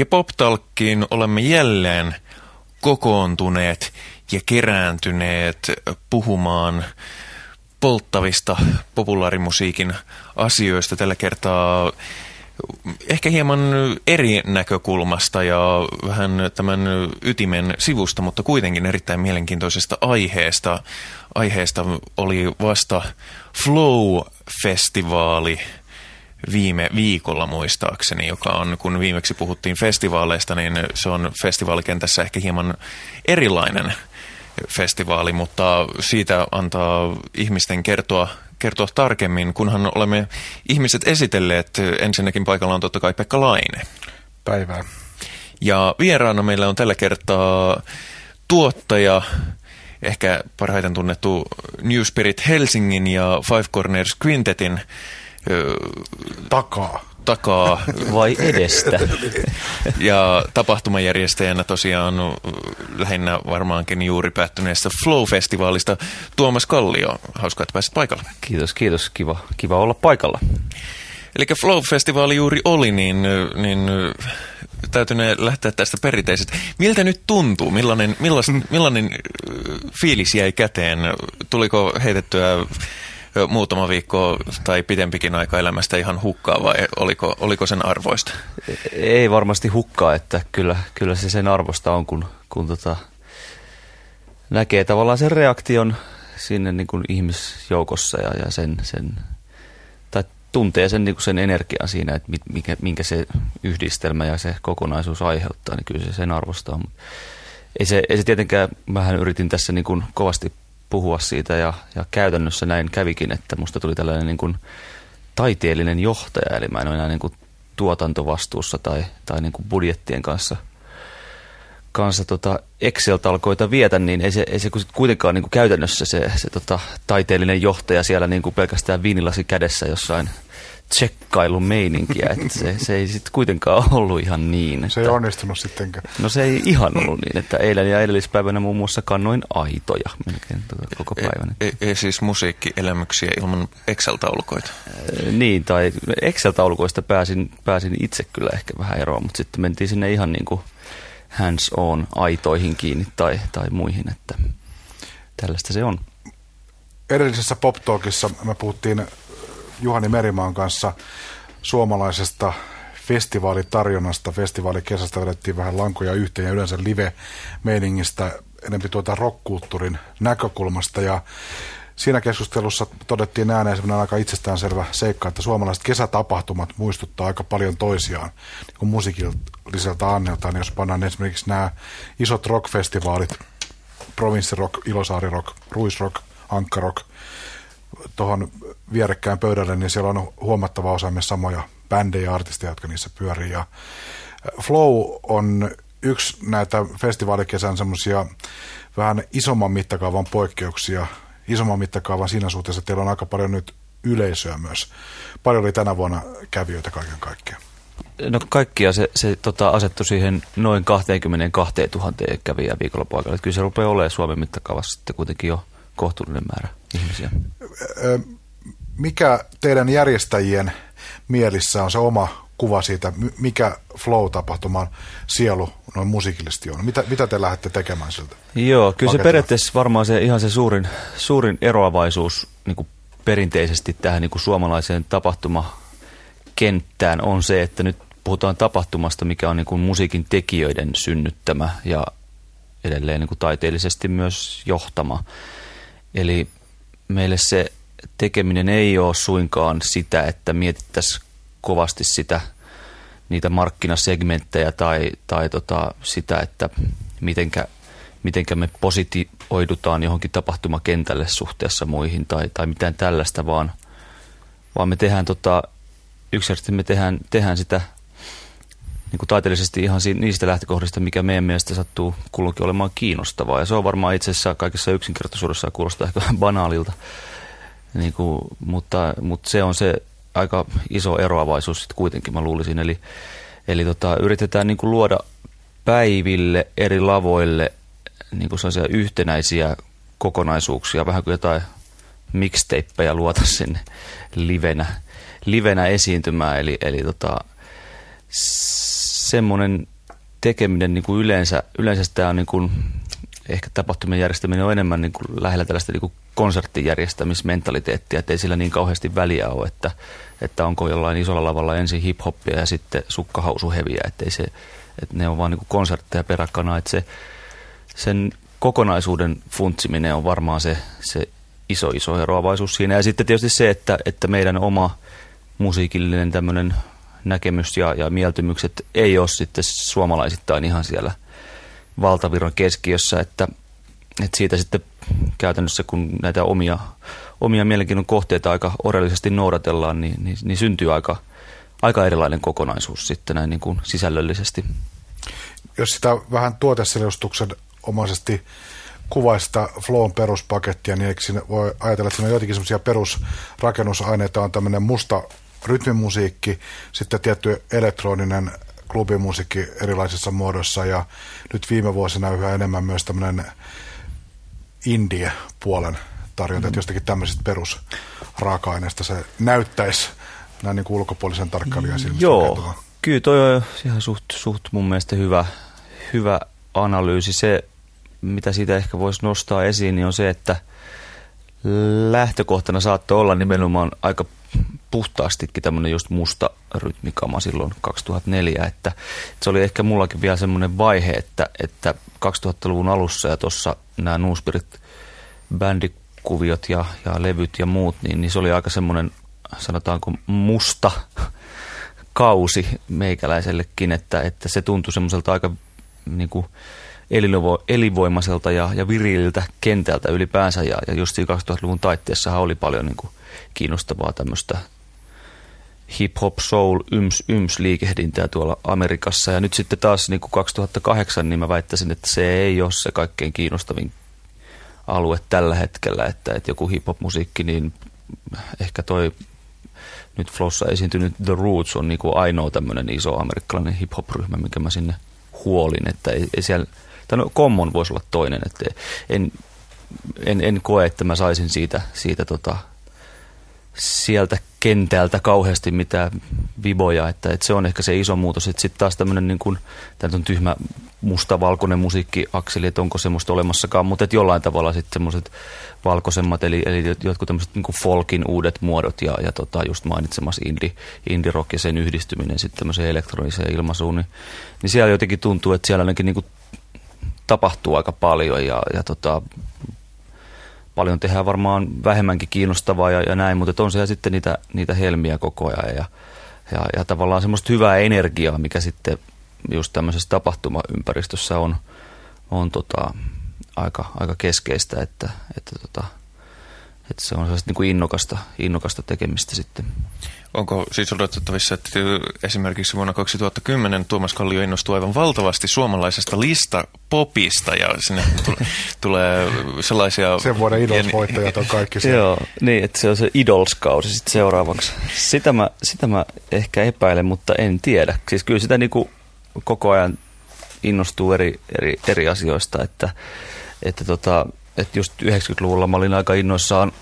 Ja PopTalkkiin olemme jälleen kokoontuneet ja kerääntyneet puhumaan polttavista populaarimusiikin asioista tällä kertaa ehkä hieman eri näkökulmasta ja vähän tämän ytimen sivusta, mutta kuitenkin erittäin mielenkiintoisesta aiheesta. Aiheesta oli vasta Flow-festivaali viime viikolla muistaakseni, joka on, kun viimeksi puhuttiin festivaaleista, niin se on festivaalikentässä ehkä hieman erilainen festivaali, mutta siitä antaa ihmisten kertoa, kertoa tarkemmin, kunhan olemme ihmiset esitelleet. Ensinnäkin paikalla on totta kai Pekka Laine. Päivää. Ja vieraana meillä on tällä kertaa tuottaja, ehkä parhaiten tunnettu New Spirit Helsingin ja Five Corners Quintetin takaa. Takaa. Vai edestä. ja tapahtumajärjestäjänä tosiaan lähinnä varmaankin juuri päättyneestä Flow-festivaalista Tuomas Kallio. Hauskaa, että pääsit paikalle. Kiitos, kiitos. Kiva, kiva olla paikalla. Eli Flow-festivaali juuri oli, niin, niin täytyy lähteä tästä perinteisestä. Miltä nyt tuntuu? Millainen, millais, millainen fiilis jäi käteen? Tuliko heitettyä muutama viikko tai pidempikin aika elämästä ihan hukkaa vai oliko, oliko sen arvoista? Ei varmasti hukkaa, että kyllä, kyllä se sen arvosta on, kun, kun tota, näkee tavallaan sen reaktion sinne niin kuin ihmisjoukossa ja, ja sen, sen, tai tuntee sen, niin kuin sen energian siinä, että mikä, minkä se yhdistelmä ja se kokonaisuus aiheuttaa, niin kyllä se sen arvostaa. Ei se, ei se tietenkään, vähän yritin tässä niin kuin kovasti puhua siitä ja, ja käytännössä näin kävikin, että musta tuli tällainen niin kuin taiteellinen johtaja, eli mä en ole enää niin kuin tuotantovastuussa tai, tai niin kuin budjettien kanssa, kanssa tota Excel-talkoita vietä, niin ei se, ei se kuitenkaan niin kuin käytännössä se, se tota, taiteellinen johtaja siellä niin kuin pelkästään viinilasi kädessä jossain – tsekkailun meininkiä, että se, se ei sitten kuitenkaan ollut ihan niin. Että, se ei onnistunut sittenkään. No se ei ihan ollut niin, että eilen ja edellispäivänä muun muassa kannoin aitoja melkein tuota koko päivän. Ei, ei siis musiikkielämyksiä ilman Excel-taulukoita? niin, tai Excel-taulukoista pääsin, pääsin itse kyllä ehkä vähän eroon, mutta sitten mentiin sinne ihan niin kuin hands on aitoihin kiinni tai, tai muihin, että tällaista se on. Edellisessä Pop Talkissa me puhuttiin Juhani Merimaan kanssa suomalaisesta festivaalitarjonnasta. Festivaalikesästä vedettiin vähän lankoja yhteen ja yleensä live-meiningistä enemmän tuota rockkulttuurin näkökulmasta. Ja siinä keskustelussa todettiin ääneen sellainen aika itsestäänselvä seikka, että suomalaiset kesätapahtumat muistuttaa aika paljon toisiaan niin musiikilliselta anneltaan. Jos pannaan esimerkiksi nämä isot rockfestivaalit, provinssirock, ilosaarirock, ruisrock, ankkarock, tuohon vierekkään pöydälle, niin siellä on huomattava osa myös samoja bändejä ja artisteja, jotka niissä pyörii. Ja Flow on yksi näitä festivaalikesän semmoisia vähän isomman mittakaavan poikkeuksia. Isomman mittakaavan siinä suhteessa, että teillä on aika paljon nyt yleisöä myös. Paljon oli tänä vuonna kävijöitä kaiken kaikkiaan. No kaikkia se, se tota, asettui siihen noin 22 000 kävijää viikonloppuaikana. Kyllä se rupeaa olemaan Suomen mittakaavassa sitten kuitenkin jo kohtuullinen määrä ihmisiä. Mikä teidän järjestäjien mielissä on se oma kuva siitä, mikä flow-tapahtuman sielu noin musiikillisesti on? Mitä, mitä te lähdette tekemään siltä? Joo, kyllä se periaatteessa varmaan se ihan se suurin, suurin eroavaisuus niin kuin perinteisesti tähän niin kuin suomalaiseen tapahtumakenttään on se, että nyt puhutaan tapahtumasta, mikä on niin kuin musiikin tekijöiden synnyttämä ja edelleen niin kuin taiteellisesti myös johtama. Eli meille se tekeminen ei ole suinkaan sitä, että mietittäisiin kovasti sitä, niitä markkinasegmenttejä tai, tai tota, sitä, että mitenkä, mitenkä me positioidutaan johonkin tapahtumakentälle suhteessa muihin tai, tai mitään tällaista, vaan, vaan me tehdään tota, yksinkertaisesti me tehdään, tehdään sitä niin kuin taiteellisesti ihan niistä lähtökohdista, mikä meidän mielestä sattuu kulloinkin olemaan kiinnostavaa. Ja se on varmaan itse asiassa kaikessa yksinkertaisuudessa kuulostaa ehkä vähän banaalilta, niin kuin, mutta, mutta se on se aika iso eroavaisuus sitten kuitenkin, mä luulisin. Eli, eli tota, yritetään niin kuin luoda päiville, eri lavoille niin kuin sellaisia yhtenäisiä kokonaisuuksia, vähän kuin jotain mixtapeja luota sinne livenä, livenä esiintymään. Eli, eli tota, semmoinen tekeminen niin kuin yleensä, yleensä tämä on niin kuin, ehkä tapahtumien järjestäminen on enemmän niin kuin lähellä tällaista niin kuin konserttijärjestämismentaliteettia, että ei sillä niin kauheasti väliä ole, että, että onko jollain isolla lavalla ensin hip-hoppia ja sitten sukkahausuheviä, että, ei se, että ne on vaan niin konsertteja peräkana, että se, sen kokonaisuuden funtsiminen on varmaan se, se iso, iso eroavaisuus siinä. Ja sitten tietysti se, että, että meidän oma musiikillinen tämmöinen näkemys ja, ja mieltymykset ei ole sitten suomalaisittain ihan siellä valtaviron keskiössä, että, että siitä sitten käytännössä kun näitä omia, omia mielenkiinnon kohteita aika orellisesti noudatellaan, niin, niin, niin syntyy aika, aika erilainen kokonaisuus sitten näin niin kuin sisällöllisesti. Jos sitä vähän tuoteselostuksen omaisesti kuvaisi sitä Flown peruspakettia, niin eikö siinä voi ajatella, että siinä on joitakin semmoisia perusrakennusaineita, on tämmöinen musta rytmimusiikki, sitten tietty elektroninen klubimusiikki erilaisissa muodoissa ja nyt viime vuosina yhä enemmän myös tämmöinen indie-puolen tarjonta, mm. että jostakin tämmöisistä perusraaka-aineista se näyttäisi näin niin kuin ulkopuolisen tarkkailijan silmistä. Joo, kertoo. kyllä toi on ihan suht, suht mun mielestä hyvä, hyvä analyysi. Se, mitä siitä ehkä voisi nostaa esiin, niin on se, että lähtökohtana saattoi olla nimenomaan aika puhtaastikin tämmöinen just musta rytmikama silloin 2004, että se oli ehkä mullakin vielä semmoinen vaihe, että, että 2000-luvun alussa ja tuossa nämä Nuuspirit bändikuviot ja, ja levyt ja muut, niin, niin se oli aika semmoinen sanotaanko musta kausi meikäläisellekin, että, että se tuntui semmoiselta aika niin kuin elinvoimaiselta ja, ja virililtä kentältä ylipäänsä. Ja, ja just 2000-luvun taitteessahan oli paljon niin kuin kiinnostavaa tämmöistä hip-hop, soul, yms, yms liikehdintää tuolla Amerikassa. Ja nyt sitten taas niin kuin 2008, niin mä väittäisin, että se ei ole se kaikkein kiinnostavin alue tällä hetkellä, että, että joku hip-hop-musiikki, niin ehkä toi nyt Flossa esiintynyt The Roots on niin kuin ainoa tämmöinen iso amerikkalainen hip-hop-ryhmä, mikä mä sinne huolin, että ei, ei siellä, tai no Common voisi olla toinen, että en, en, en koe, että mä saisin siitä, siitä tota, sieltä kentältä kauheasti mitään viboja, että, että se on ehkä se iso muutos. Sitten taas tämmöinen niin kuin, on tyhmä musta-valkoinen musiikkiakseli, että onko semmoista olemassakaan, mutta että jollain tavalla sitten semmoiset valkoisemmat, eli, eli jotkut tämmöiset niin folkin uudet muodot ja, ja tota, just mainitsemassa indie, indie rock ja sen yhdistyminen sitten tämmöiseen elektroniseen ilmaisuun, niin, niin siellä jotenkin tuntuu, että siellä ainakin niin kuin tapahtuu aika paljon ja, ja tota, paljon tehdään varmaan vähemmänkin kiinnostavaa ja, ja näin, mutta on siellä sitten niitä, niitä helmiä koko ajan ja, ja, ja tavallaan semmoista hyvää energiaa, mikä sitten just tämmöisessä tapahtumaympäristössä on, on tota, aika, aika keskeistä, että, että, tota, että se on sellaista niin kuin innokasta, innokasta tekemistä sitten. Onko siis odotettavissa, että esimerkiksi vuonna 2010 Tuomas Kallio innostui aivan valtavasti suomalaisesta lista popista ja sinne tulee sellaisia... Sen vuoden Idols-voittajat on kaikki siellä. Joo, niin, että se on se Idols-kausi sitten seuraavaksi. Sitä mä, sitä mä ehkä epäilen, mutta en tiedä. Siis kyllä sitä niin kuin koko ajan innostuu eri, eri, eri asioista, että, että, tota, että just 90-luvulla mä olin aika innoissaan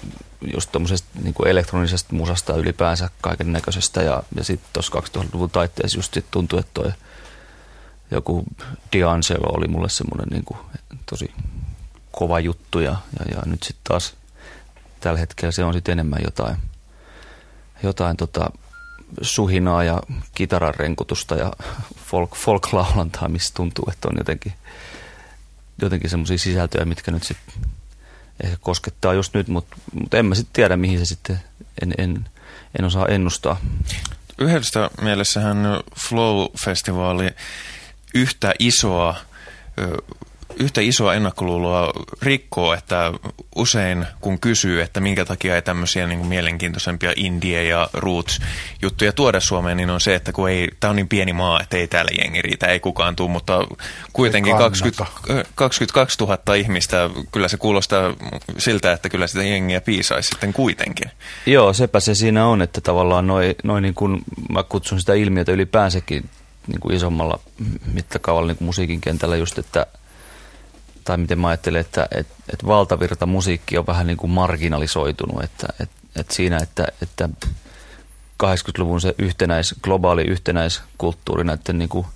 just tuommoisesta niin elektronisesta musasta ylipäänsä kaiken näköisestä. Ja, ja sitten tuossa 2000-luvun taitteessa just sit tuntui, että toi joku D'Angelo oli mulle semmoinen niin tosi kova juttu. Ja, ja, ja nyt sitten taas tällä hetkellä se on sitten enemmän jotain, jotain tota, suhinaa ja kitaran renkutusta ja folk, folk-laulantaa, missä tuntuu, että on jotenkin, jotenkin semmoisia sisältöjä, mitkä nyt sitten ehkä koskettaa just nyt, mutta, mutta en mä sitten tiedä, mihin se sitten, en, en, en osaa ennustaa. Yhdestä mielessähän Flow-festivaali yhtä isoa yhtä isoa ennakkoluuloa rikkoo, että usein kun kysyy, että minkä takia ei tämmöisiä niin kuin mielenkiintoisempia indie- ja roots-juttuja tuoda Suomeen, niin on se, että kun ei, tämä on niin pieni maa, että ei täällä jengi riitä, ei kukaan tule, mutta kuitenkin 20, 22 000 ihmistä, kyllä se kuulostaa siltä, että kyllä sitä jengiä piisaisi sitten kuitenkin. Joo, sepä se siinä on, että tavallaan noin noi niin kuin, mä kutsun sitä ilmiötä ylipäänsäkin niin kuin isommalla mittakaavalla niin kuin musiikin kentällä just, että – tai miten mä ajattelen, että, että, että valtavirta musiikki on vähän niin kuin marginalisoitunut, että, että, että siinä, että, että 80-luvun se yhtenäis, globaali yhtenäiskulttuuri näiden niin kuin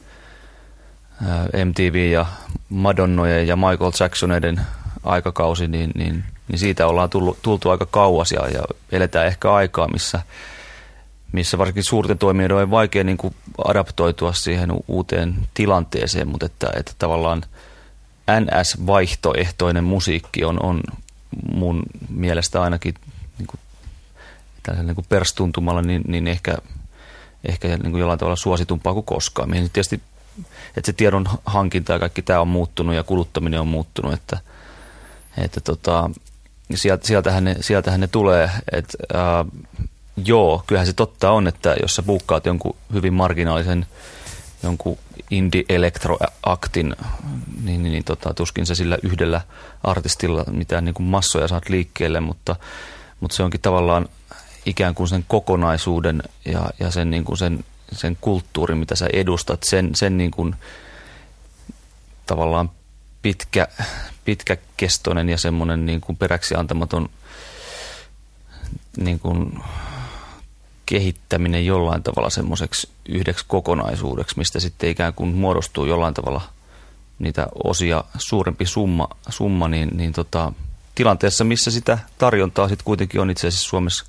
MTV ja Madonnojen ja Michael Jacksoneiden aikakausi, niin, niin, niin siitä ollaan tullut, tultu aika kauas ja, ja eletään ehkä aikaa, missä, missä varsinkin suurten toimijoiden on vaikea niin kuin adaptoitua siihen uuteen tilanteeseen, mutta että, että tavallaan NS-vaihtoehtoinen musiikki on, on mun mielestä ainakin niin kuin, niin kuin perstuntumalla niin, niin ehkä, ehkä niin kuin jollain tavalla suositumpaa kuin koskaan. Mihin tietysti että se tiedon hankinta ja kaikki tämä on muuttunut ja kuluttaminen on muuttunut, että, että tota, sieltä, sieltähän, ne, sieltähän ne tulee, että ää, joo, kyllähän se totta on, että jos sä buukkaat jonkun hyvin marginaalisen jonkun indie-elektroaktin, niin, niin, niin tota, tuskin se sillä yhdellä artistilla mitään niin kuin massoja saat liikkeelle, mutta, mutta se onkin tavallaan ikään kuin sen kokonaisuuden ja, ja sen, niin kuin sen sen kulttuurin, mitä sä edustat, sen, sen niin kuin tavallaan pitkä, pitkäkestoinen ja semmoinen niin kuin peräksi antamaton niin kuin kehittäminen jollain tavalla semmoiseksi yhdeksi kokonaisuudeksi, mistä sitten ikään kuin muodostuu jollain tavalla niitä osia suurempi summa, summa niin, niin tota, tilanteessa, missä sitä tarjontaa sitten kuitenkin on itse asiassa Suomessa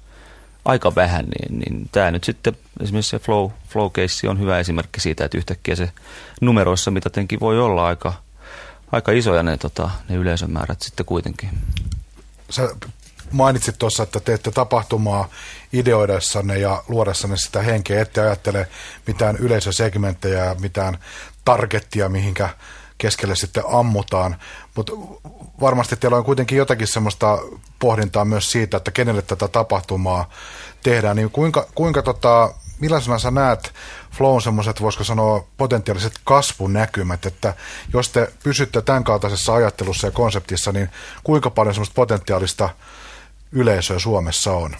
aika vähän, niin, niin tämä nyt sitten esimerkiksi se flow, flow case on hyvä esimerkki siitä, että yhtäkkiä se numeroissa mitatenkin voi olla aika, aika isoja ne, tota, ne yleisömäärät sitten kuitenkin. Sä mainitsit tuossa, että teette tapahtumaa ideoidessanne ja luodessanne sitä henkeä, ette ajattele mitään yleisösegmenttejä ja mitään targettia, mihinkä keskelle sitten ammutaan, mutta varmasti teillä on kuitenkin jotakin semmoista pohdintaa myös siitä, että kenelle tätä tapahtumaa tehdään, niin kuinka, kuinka tota, millaisena sä näet Flown semmoiset, voisiko sanoa, potentiaaliset kasvunäkymät, että jos te pysytte tämän kaltaisessa ajattelussa ja konseptissa, niin kuinka paljon semmoista potentiaalista yleisöä Suomessa on?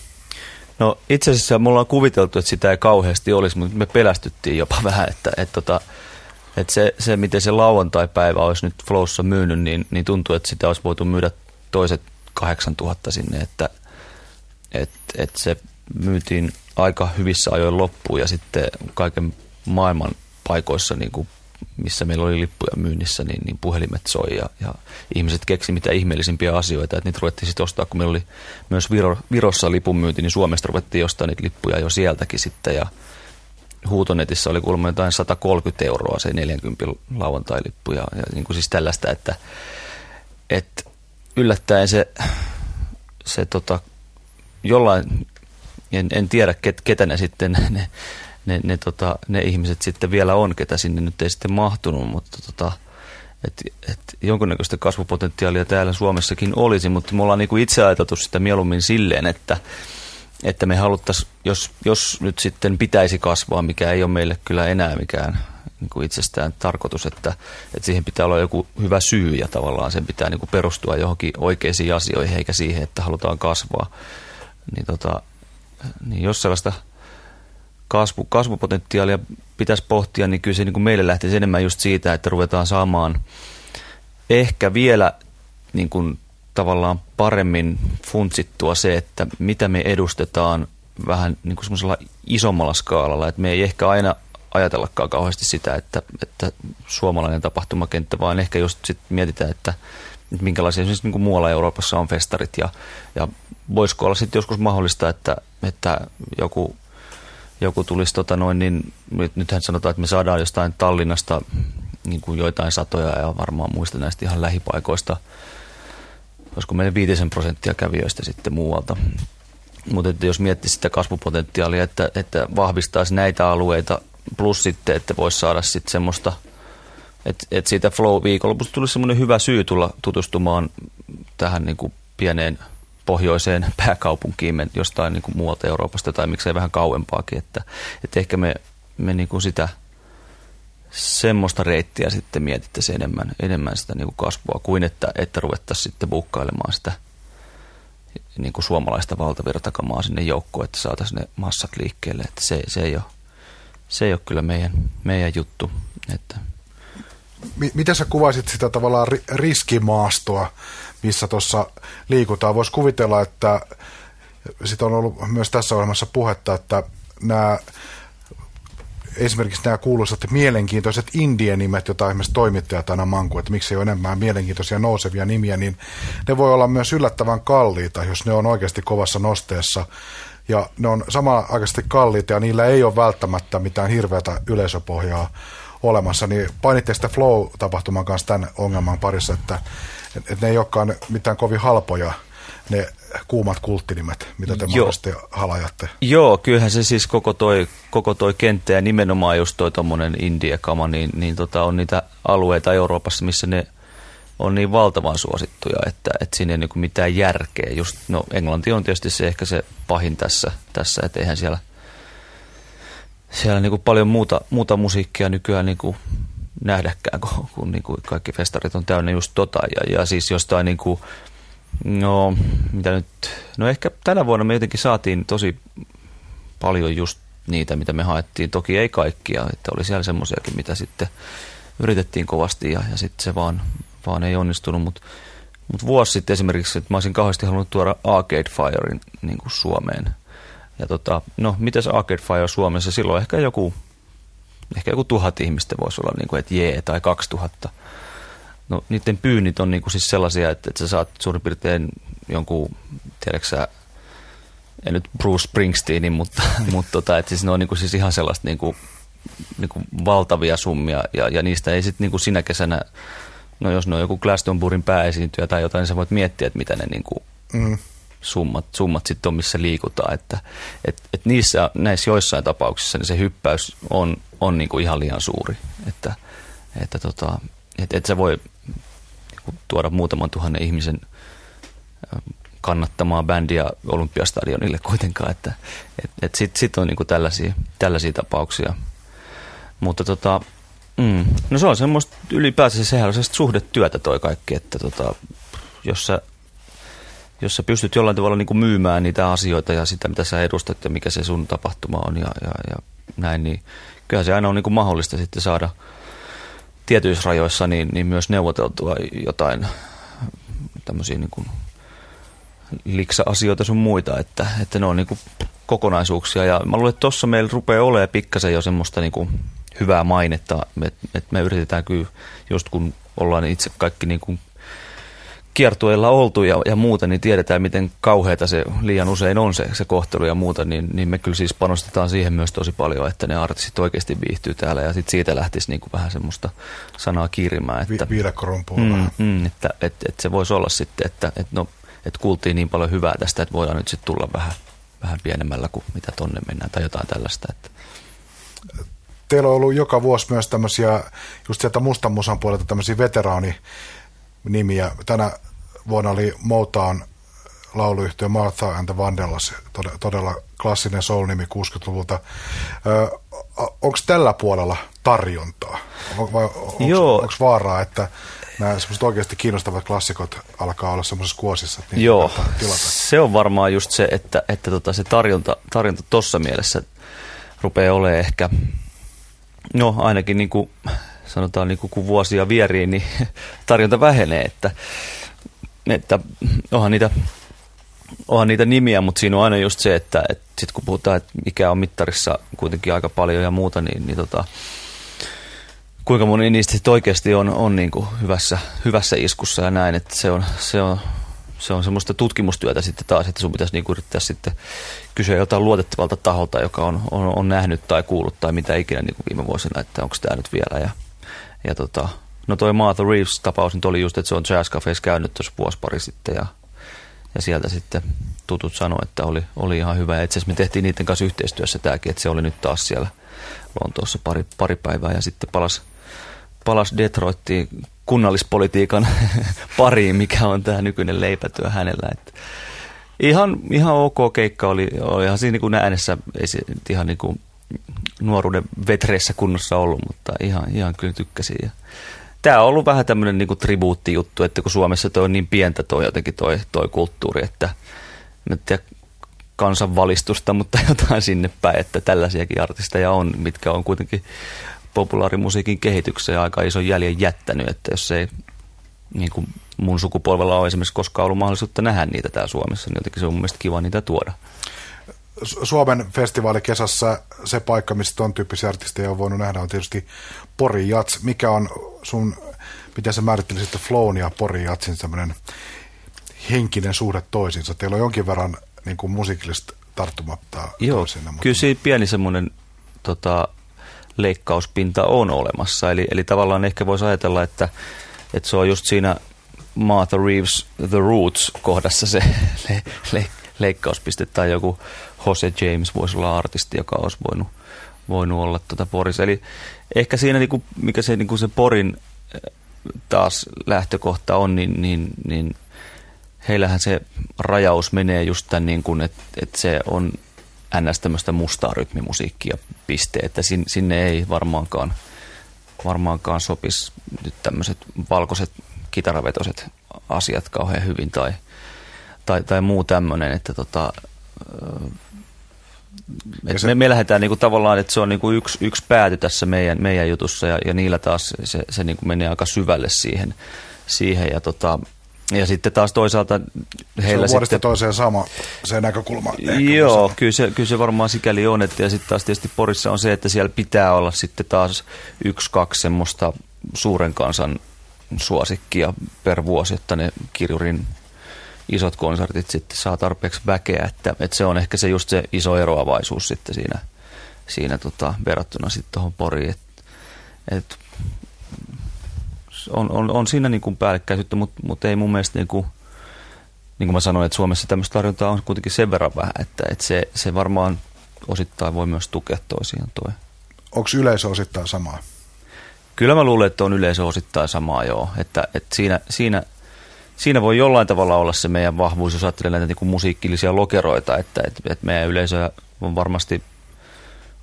No itse asiassa mulla on kuviteltu, että sitä ei kauheasti olisi, mutta me pelästyttiin jopa vähän, että, että, tota, että että se, se, miten se lauantai-päivä olisi nyt Flowssa myynyt, niin, niin tuntuu, että sitä olisi voitu myydä toiset 8000 sinne, että et, et se myytiin aika hyvissä ajoin loppuun ja sitten kaiken maailman paikoissa, niin kuin missä meillä oli lippuja myynnissä, niin, niin puhelimet soi ja, ja ihmiset keksi mitä ihmeellisimpiä asioita, että niitä ruvettiin sitten ostaa, kun meillä oli myös Viro, Virossa lipun myynti, niin Suomesta ruvettiin ostaa niitä lippuja jo sieltäkin sitten. Ja huutonetissä oli kuulemma jotain 130 euroa se 40 lauantai-lippu ja, ja niin kuin siis tällaista, että, että yllättäen se, se tota, jollain, en, en tiedä ket, ketä ne sitten ne, ne, ne, tota, ne ihmiset sitten vielä on, ketä sinne nyt ei sitten mahtunut, mutta tota, et, et jonkunnäköistä kasvupotentiaalia täällä Suomessakin olisi, mutta me ollaan niinku itse ajateltu sitä mieluummin silleen, että että me haluttaisiin, jos, jos nyt sitten pitäisi kasvaa, mikä ei ole meille kyllä enää mikään niin kuin itsestään tarkoitus, että, että siihen pitää olla joku hyvä syy ja tavallaan sen pitää niin kuin perustua johonkin oikeisiin asioihin eikä siihen, että halutaan kasvaa. Niin, tota, niin jos sellaista kasvu, kasvupotentiaalia pitäisi pohtia, niin kyllä se niin kuin meille lähtisi enemmän just siitä, että ruvetaan saamaan ehkä vielä niin kuin tavallaan paremmin funtsittua se, että mitä me edustetaan vähän niin kuin semmoisella isommalla skaalalla, että me ei ehkä aina ajatellakaan kauheasti sitä, että, että suomalainen tapahtumakenttä, vaan ehkä just sit mietitään, että, minkälaisia esimerkiksi niin kuin muualla Euroopassa on festarit ja, ja voisiko olla sitten joskus mahdollista, että, että joku, joku tulisi tota noin, niin nyt, nythän sanotaan, että me saadaan jostain Tallinnasta niin kuin joitain satoja ja varmaan muista näistä ihan lähipaikoista – olisiko meidän viitisen prosenttia kävijöistä sitten muualta. Mutta jos miettii sitä kasvupotentiaalia, että, että vahvistaisi näitä alueita, plus sitten, että voisi saada sitten semmoista, että, että siitä Flow-viikonlopusta tulisi semmoinen hyvä syy tulla tutustumaan tähän niin kuin pieneen pohjoiseen pääkaupunkiin jostain niin kuin muualta Euroopasta tai miksei vähän kauempaakin. Että, että ehkä me, me niin kuin sitä – semmoista reittiä sitten mietittäisiin enemmän, enemmän sitä niin kuin kasvua kuin että, että ruvettaisiin sitten bukkailemaan sitä niin kuin suomalaista valtavirtakamaa sinne joukkoon, että saataisiin ne massat liikkeelle. Että se, se, ei ole, se ei ole kyllä meidän, meidän juttu. Että. Miten sä kuvaisit sitä tavallaan riskimaastoa, missä tuossa liikutaan? Voisi kuvitella, että sitä on ollut myös tässä ohjelmassa puhetta, että nämä esimerkiksi nämä kuuluisat mielenkiintoiset indie-nimet, joita esimerkiksi toimittajat aina manku, että miksi ei ole enemmän mielenkiintoisia nousevia nimiä, niin ne voi olla myös yllättävän kalliita, jos ne on oikeasti kovassa nosteessa. Ja ne on samanaikaisesti kalliita ja niillä ei ole välttämättä mitään hirveätä yleisöpohjaa olemassa, niin painitte sitä Flow-tapahtuman kanssa tämän ongelman parissa, että, että ne ei olekaan mitään kovin halpoja ne kuumat kulttinimet, mitä te mahdollisesti halajatte. Joo, kyllähän se siis koko toi, koko toi kenttä ja nimenomaan just toi tommonen India-kama, niin, niin tota on niitä alueita Euroopassa, missä ne on niin valtavan suosittuja, että, että siinä ei niin mitään järkeä. Just, no Englanti on tietysti se ehkä se pahin tässä, tässä että eihän siellä, siellä niin kuin paljon muuta, muuta musiikkia nykyään niin kuin nähdäkään, kun, kun niin kuin kaikki festarit on täynnä just tota. Ja, ja siis jostain niin kuin, No, mitä nyt? No ehkä tänä vuonna me jotenkin saatiin tosi paljon just niitä, mitä me haettiin. Toki ei kaikkia, että oli siellä semmoisiakin, mitä sitten yritettiin kovasti ja, ja sitten se vaan, vaan ei onnistunut. Mutta mut vuosi sitten esimerkiksi, että mä olisin kauheasti halunnut tuoda Arcade Firein niin kuin Suomeen. Ja tota, no, se Arcade Fire Suomessa? Silloin ehkä joku, ehkä joku tuhat ihmistä voisi olla, niin kuin, että jee, tai kaksi tuhatta. No niiden pyynnit on niinku siis sellaisia, että, että sä saat suurin piirtein jonkun, tiedätkö sä, en nyt Bruce Springsteenin, mutta, mutta tota, että siis ne on niinku siis ihan sellaista niinku, niinku valtavia summia ja, ja niistä ei sitten niinku sinä kesänä, no jos ne on joku Glastonburin pääesiintyjä tai jotain, niin sä voit miettiä, että mitä ne niinku mm. summat, summat sitten on, missä liikutaan. Että et, et niissä, näissä joissain tapauksissa niin se hyppäys on, on niinku ihan liian suuri. Että, että tota, et, et sä voi tuoda muutaman tuhannen ihmisen kannattamaan bändiä Olympiastadionille kuitenkaan, että et, et sitten sit on niinku tällaisia, tällaisia tapauksia. Mutta tota, mm, no se on semmoista ylipäätään sehän on suhdetyötä toi kaikki, että tota, jos sä jos sä pystyt jollain tavalla niin kuin myymään niitä asioita ja sitä, mitä sä edustat ja mikä se sun tapahtuma on ja, ja, ja näin, niin kyllä se aina on niin kuin mahdollista sitten saada – tietyissä rajoissa niin, niin myös neuvoteltua jotain tämmöisiä niin kuin liksa-asioita sun muita, että, että ne on niin kuin kokonaisuuksia. Ja mä luulen, että tuossa meillä rupeaa olemaan pikkasen jo semmoista niin kuin hyvää mainetta, että, että me yritetään kyllä, just kun ollaan itse kaikki niin kuin kiertueilla oltu ja, ja muuta, niin tiedetään, miten kauheata se liian usein on se, se kohtelu ja muuta, niin, niin me kyllä siis panostetaan siihen myös tosi paljon, että ne artistit oikeasti viihtyy täällä ja sitten siitä lähtisi niin kuin vähän semmoista sanaa kiirimään. Että, Vi- mm, mm, että, että, että, se voisi olla sitten, että, että, no, että kuultiin niin paljon hyvää tästä, että voidaan nyt sitten tulla vähän, vähän pienemmällä kuin mitä tonne mennään tai jotain tällaista. Että. Teillä on ollut joka vuosi myös tämmöisiä, just sieltä mustan musan puolelta tämmöisiä veteraani nimiä. Tänä vuonna oli Motown lauluyhtiö Martha and the Vandellas, todella klassinen soul-nimi 60-luvulta. Onko tällä puolella tarjontaa? Onko vaaraa, että nämä semmoiset oikeasti kiinnostavat klassikot alkaa olla semmoisessa kuosissa? Että Joo, se on varmaan just se, että, että tota se tarjonta, tarjonta tuossa mielessä rupeaa olemaan ehkä, no ainakin niin kuin sanotaan niin kun vuosia vieriin, niin tarjonta vähenee, että, että onhan niitä, onhan niitä nimiä, mutta siinä on aina just se, että, että sit kun puhutaan, että mikä on mittarissa kuitenkin aika paljon ja muuta, niin, niin tota, kuinka moni niistä oikeasti on, on niin kuin hyvässä, hyvässä iskussa ja näin, että se on, se on, se on semmoista tutkimustyötä sitten taas, että sun pitäisi niinku yrittää sitten kysyä jotain luotettavalta taholta, joka on, on, on nähnyt tai kuullut tai mitä ikinä niin kuin viime vuosina, että onko tämä nyt vielä. Ja, ja tota, no toi Martha Reeves-tapaus nyt oli just, että se on Jazz Cafeessa käynyt tuossa vuosi pari sitten ja, ja sieltä sitten tutut sanoi, että oli, oli ihan hyvä. Itse asiassa me tehtiin niiden kanssa yhteistyössä tämäkin, että se oli nyt taas siellä Lontoossa pari, pari päivää ja sitten palasi palas Detroittiin kunnallispolitiikan pariin, mikä on tämä nykyinen leipätyö hänellä. Että ihan, ihan ok keikka oli, ihan siinä niin kuin äänessä, ei se ihan niin kuin nuoruuden vetreissä kunnossa ollut, mutta ihan, ihan kyllä tykkäsin. Ja tämä on ollut vähän tämmöinen niin tribuuttijuttu, että kun Suomessa toi on niin pientä toi jotenkin toi, toi kulttuuri, että en tiedä kansanvalistusta, mutta jotain sinne päin, että tällaisiakin artisteja on, mitkä on kuitenkin populaarimusiikin kehitykseen aika iso jäljen jättänyt, että jos ei niin kuin mun sukupolvella ole esimerkiksi koskaan ollut mahdollisuutta nähdä niitä täällä Suomessa, niin jotenkin se on mun mielestä kiva niitä tuoda. Suomen festivaalikesässä se paikka, missä ton tyyppisiä artisteja on voinut nähdä, on tietysti Pori Jats. Mikä on sun, miten sä määrittelisit Flown ja Pori Jatsin semmoinen henkinen suhde toisiinsa? Teillä on jonkin verran niin kuin musiikillista tarttumatta Joo, toisinna, mutta... kyllä siinä pieni semmoinen tota, leikkauspinta on olemassa. Eli, eli tavallaan ehkä voisi ajatella, että, että se on just siinä Martha Reeves The Roots kohdassa se le, le, leikkauspiste tai joku Jose James voisi olla artisti, joka olisi voinut, voinut olla tuota Porissa. Eli ehkä siinä, niin kuin, mikä se, niin kuin se Porin eh, taas lähtökohta on, niin, niin, niin heillähän se rajaus menee just tämän niin kuin, että, että se on ns. tämmöistä mustaa rytmimusiikkia piste, että sinne ei varmaankaan, varmaankaan sopisi nyt tämmöiset valkoiset kitaravetoiset asiat kauhean hyvin tai, tai, tai muu tämmöinen, että tota, et se, me, me lähdetään niinku tavallaan, että se on niinku yksi, yksi pääty tässä meidän, meidän jutussa ja, ja niillä taas se, se niinku menee aika syvälle siihen, siihen ja tota, ja sitten taas toisaalta heillä se on sitten... toiseen sama se näkökulma. Joo, kyllä se, kyllä se varmaan sikäli on. Että, ja sitten taas tietysti Porissa on se, että siellä pitää olla sitten taas yksi, kaksi semmoista suuren kansan suosikkia per vuosi, että ne kirjurin isot konsertit sitten saa tarpeeksi väkeä, että, että se on ehkä se just se iso eroavaisuus sitten siinä, siinä tota, verrattuna sitten tuohon Poriin, että et, on, on, on siinä niin kuin päällekkäisyyttä, mutta, mutta ei mun mielestä niin kuin, niin kuin mä sanoin, että Suomessa tämmöistä tarjontaa on kuitenkin sen verran vähän, että, että se, se varmaan osittain voi myös tukea toisiaan toi. Onko yleisö osittain samaa? Kyllä mä luulen, että on yleisö osittain samaa, joo. Että, että siinä, siinä, siinä voi jollain tavalla olla se meidän vahvuus, jos ajattelee näitä niin kuin musiikillisia lokeroita, että, että, että meidän yleisö on varmasti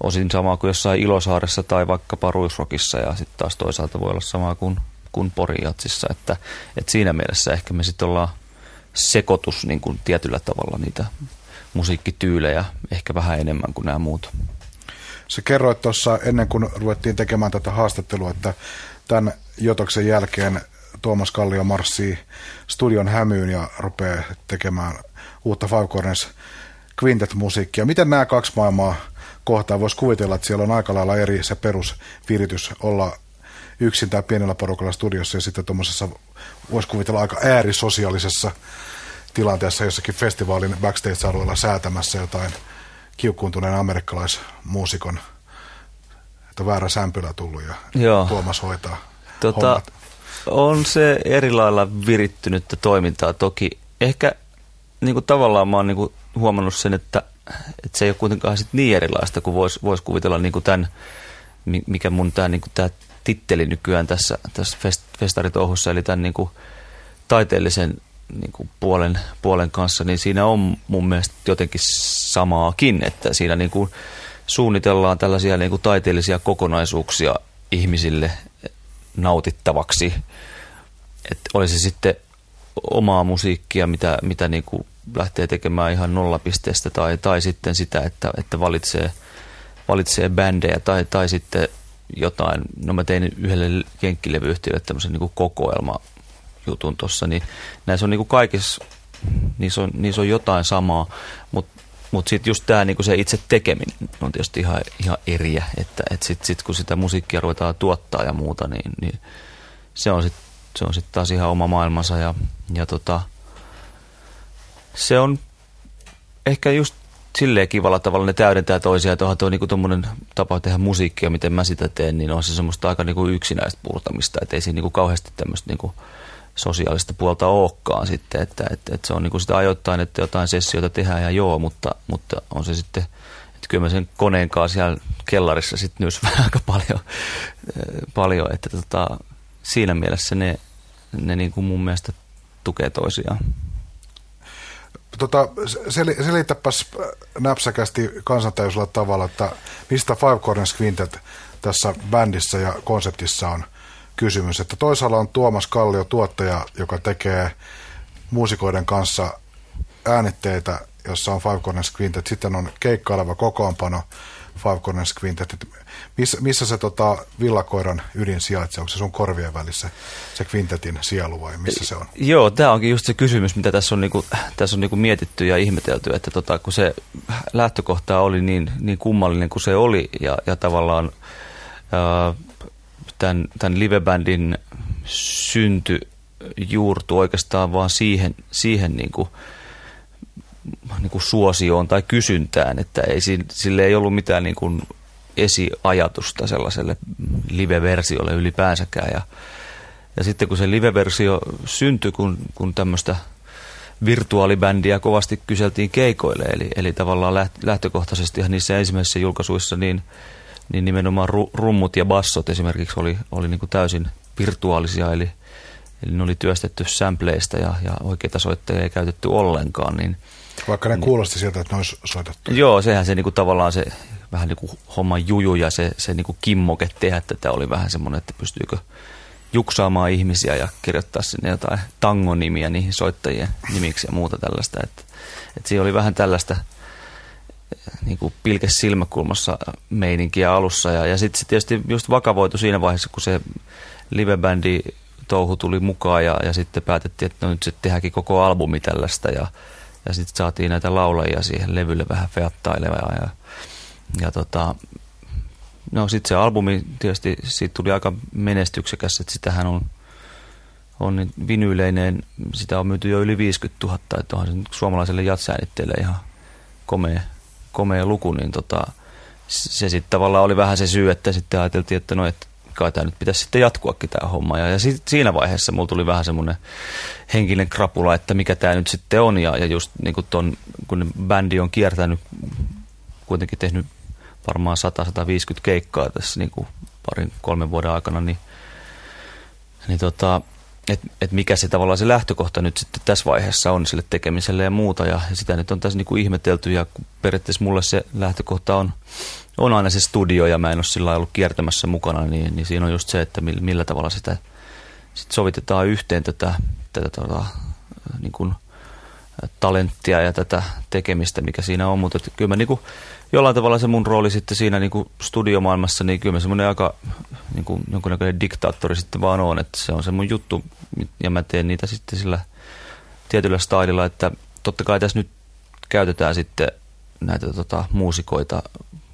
osin samaa kuin jossain Ilosaaressa tai vaikkapa Ruisrokissa ja sitten taas toisaalta voi olla samaa kuin, kuin Porijatsissa, että, että siinä mielessä ehkä me sitten ollaan sekoitus niin kuin tietyllä tavalla niitä musiikkityylejä ehkä vähän enemmän kuin nämä muut. Sä kerroit tuossa ennen kuin ruvettiin tekemään tätä haastattelua, että tämän Jotoksen jälkeen Tuomas Kallio marssii studion hämyyn ja rupeaa tekemään uutta Five Corners Quintet-musiikkia. Miten nämä kaksi maailmaa kohtaa? Voisi kuvitella, että siellä on aika lailla eri se perusviritys olla yksin tai pienellä porukalla studiossa ja sitten tuommoisessa, voisi kuvitella aika äärisosiaalisessa tilanteessa jossakin festivaalin backstage-alueella säätämässä jotain – kiukkuuntuneen amerikkalaismuusikon, että väärä sämpylä tullut ja Joo. Tuomas hoitaa tota, On se eri lailla virittynyttä toimintaa toki. Ehkä niin kuin tavallaan mä oon niin kuin huomannut sen, että, että se ei ole kuitenkaan sit niin erilaista kuin voisi vois kuvitella niin kuin tämän, mikä mun tämä niin titteli nykyään tässä, tässä fest, festaritouhussa, eli tämän niin kuin taiteellisen niin kuin puolen, puolen kanssa, niin siinä on mun mielestä jotenkin samaakin, että siinä niin kuin suunnitellaan tällaisia niin kuin taiteellisia kokonaisuuksia ihmisille nautittavaksi. Että olisi sitten omaa musiikkia, mitä, mitä niin kuin lähtee tekemään ihan nollapisteestä tai, tai sitten sitä, että, että valitsee, valitsee bändejä tai, tai sitten jotain. No mä tein yhdelle jenkkilevyyhtiölle tämmöisen niin kokoelma jutun tuossa, niin näissä on niin kuin kaikissa, niissä on, niissä on jotain samaa, mutta mut sitten just tämä niinku se itse tekeminen on tietysti ihan, ihan eriä, että et sitten sit, kun sitä musiikkia ruvetaan tuottaa ja muuta, niin, niin se on sitten se on sit taas ihan oma maailmansa ja, ja tota, se on ehkä just silleen kivalla tavalla ne täydentää toisiaan. Tuohan tuo niinku tapa tehdä musiikkia, miten mä sitä teen, niin on se semmoista aika niinku yksinäistä puurtamista, että ei siinä niinku kauheasti tämmöistä niinku sosiaalista puolta olekaan sitten, että, että, että se on niin kuin sitä ajoittain, että jotain sessioita tehdään ja joo, mutta, mutta on se sitten, että kyllä mä sen koneen kanssa siellä kellarissa sitten myös aika paljon, paljon että tota, siinä mielessä ne, ne niin kuin mun mielestä tukee toisiaan. Tota, sel, selitäpäs näpsäkästi kansantäysellä tavalla, että mistä Five Corners Quintet tässä bändissä ja konseptissa on – kysymys. Että toisaalla on Tuomas Kallio tuottaja, joka tekee muusikoiden kanssa äänitteitä, jossa on Five Corners Quintet. Sitten on keikkaileva kokoonpano, Five Corners Quintet. Missä, missä se tota, villakoiran ydin sijaitsee? Onko se sun korvien välissä se kvintetin sielu vai missä se on? Joo, tämä onkin just se kysymys, mitä tässä on, niinku, tässä on niinku mietitty ja ihmetelty, että tota, kun se lähtökohta oli niin, niin kummallinen kuin se oli ja, ja tavallaan ää, tämän, tämän livebändin synty juurtu oikeastaan vaan siihen, siihen niin kuin, niin kuin suosioon tai kysyntään, että ei, sille ei ollut mitään niin kuin esiajatusta sellaiselle live-versiolle ylipäänsäkään. Ja, ja sitten kun se live-versio syntyi, kun, kun tämmöistä virtuaalibändiä kovasti kyseltiin keikoille, eli, eli tavallaan lähtökohtaisesti niissä ensimmäisissä julkaisuissa niin, niin nimenomaan rummut ja bassot esimerkiksi oli, oli niin kuin täysin virtuaalisia, eli, eli ne oli työstetty sampleista ja, ja oikeita soittajia ei käytetty ollenkaan. Niin, Vaikka ne niin, kuulosti sieltä, että ne olisi soitettu. Joo, sehän se niin kuin tavallaan se vähän niin kuin homman juju ja se, se niin kuin kimmoke tehdä tätä oli vähän semmoinen, että pystyykö juksaamaan ihmisiä ja kirjoittaa sinne jotain tangonimiä niihin soittajien nimiksi ja muuta tällaista. Että, että siinä oli vähän tällaista niin kuin pilkes silmäkulmassa meininkiä alussa. Ja, ja sitten se tietysti just vakavoitu siinä vaiheessa, kun se livebändi touhu tuli mukaan ja, ja sitten päätettiin, että no nyt sitten tehdäänkin koko albumi tällaista ja, ja sitten saatiin näitä laulajia siihen levylle vähän feattailevaa ja, ja tota, no sitten se albumi tietysti siitä tuli aika menestyksekäs, että sitähän on, on vinyyleinen, sitä on myyty jo yli 50 000, että onhan se suomalaiselle jatsäänitteelle ihan komea, komea luku, niin tota, se sitten tavallaan oli vähän se syy, että sitten ajateltiin, että no, että kai tämä nyt pitäisi sitten jatkuakin tämä homma. Ja, ja sit, siinä vaiheessa mulla tuli vähän semmoinen henkinen krapula, että mikä tämä nyt sitten on. Ja, ja just niin kuin ton, kun bändi on kiertänyt, kuitenkin tehnyt varmaan 100-150 keikkaa tässä niin kuin parin, kolmen vuoden aikana, niin, niin tota, että et mikä se tavallaan se lähtökohta nyt sitten tässä vaiheessa on sille tekemiselle ja muuta. Ja, sitä nyt on tässä niin kuin ihmetelty ja periaatteessa mulle se lähtökohta on, on aina se studio ja mä en ole sillä ollut kiertämässä mukana, niin, niin siinä on just se, että millä, millä tavalla sitä sit sovitetaan yhteen tätä, tätä tota, niin kuin talenttia ja tätä tekemistä, mikä siinä on. Mutta kyllä mä niin kuin, jollain tavalla se mun rooli sitten siinä niin kuin studiomaailmassa, niin kyllä mä semmoinen aika niin kuin jonkunnäköinen diktaattori sitten vaan on, että se on se mun juttu. Ja mä teen niitä sitten sillä tietyllä stylilla, että totta kai tässä nyt käytetään sitten näitä tota, muusikoita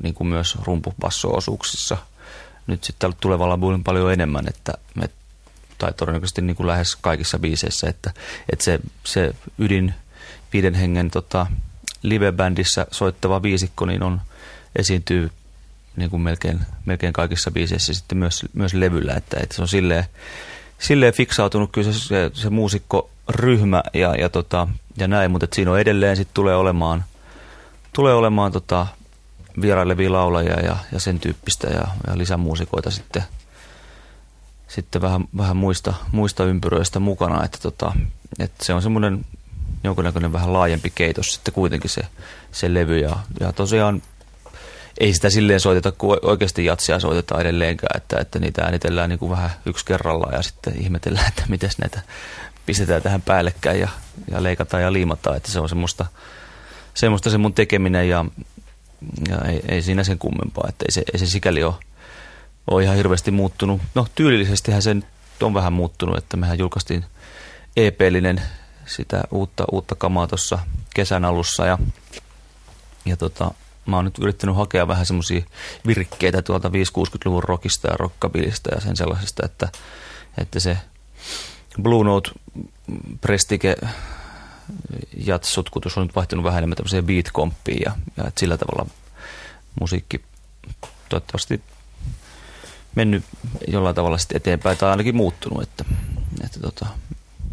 niin kuin myös rumpubasso-osuuksissa nyt sitten tulevalla bullin paljon enemmän, että me, tai todennäköisesti niin kuin lähes kaikissa biiseissä, että, että se, se ydin viiden hengen tota, live-bändissä soittava viisikko niin on, esiintyy niin kuin melkein, melkein kaikissa biiseissä sitten myös, myös levyllä, että, että se on silleen, silleen fiksautunut kyllä se, se, se muusikkoryhmä ja, ja, tota, ja näin, mutta siinä on edelleen sitten tulee olemaan, tulee olemaan tota, vierailevia laulajia ja, ja sen tyyppistä ja, ja lisämuusikoita sitten, sitten vähän, vähän muista, muista ympyröistä mukana, että, tota, että se on semmoinen jonkunnäköinen vähän laajempi keitos sitten kuitenkin se, se levy. Ja, ja tosiaan ei sitä silleen soiteta, kun oikeasti jatsia soitetaan edelleenkään, että, että niitä äänitellään niin kuin vähän yksi kerrallaan ja sitten ihmetellään, että miten näitä pistetään tähän päällekkäin ja, ja leikataan ja liimataan, että se on semmoista, semmoista se mun tekeminen ja, ja ei, ei siinä sen kummempaa, että ei se, ei se sikäli ole, ole ihan hirveästi muuttunut. No tyylillisestihän se on vähän muuttunut, että mehän julkaistiin EP-linen sitä uutta, uutta kamaa tuossa kesän alussa. Ja, ja tota, mä oon nyt yrittänyt hakea vähän semmoisia virkkeitä tuolta 5-60-luvun rockista ja rockabilista ja sen sellaisesta, että, että se Blue Note Prestige jatsutkutus on nyt vaihtunut vähän enemmän tämmöiseen beat ja, ja että sillä tavalla musiikki toivottavasti mennyt jollain tavalla sitten eteenpäin tai ainakin muuttunut, että, että tota,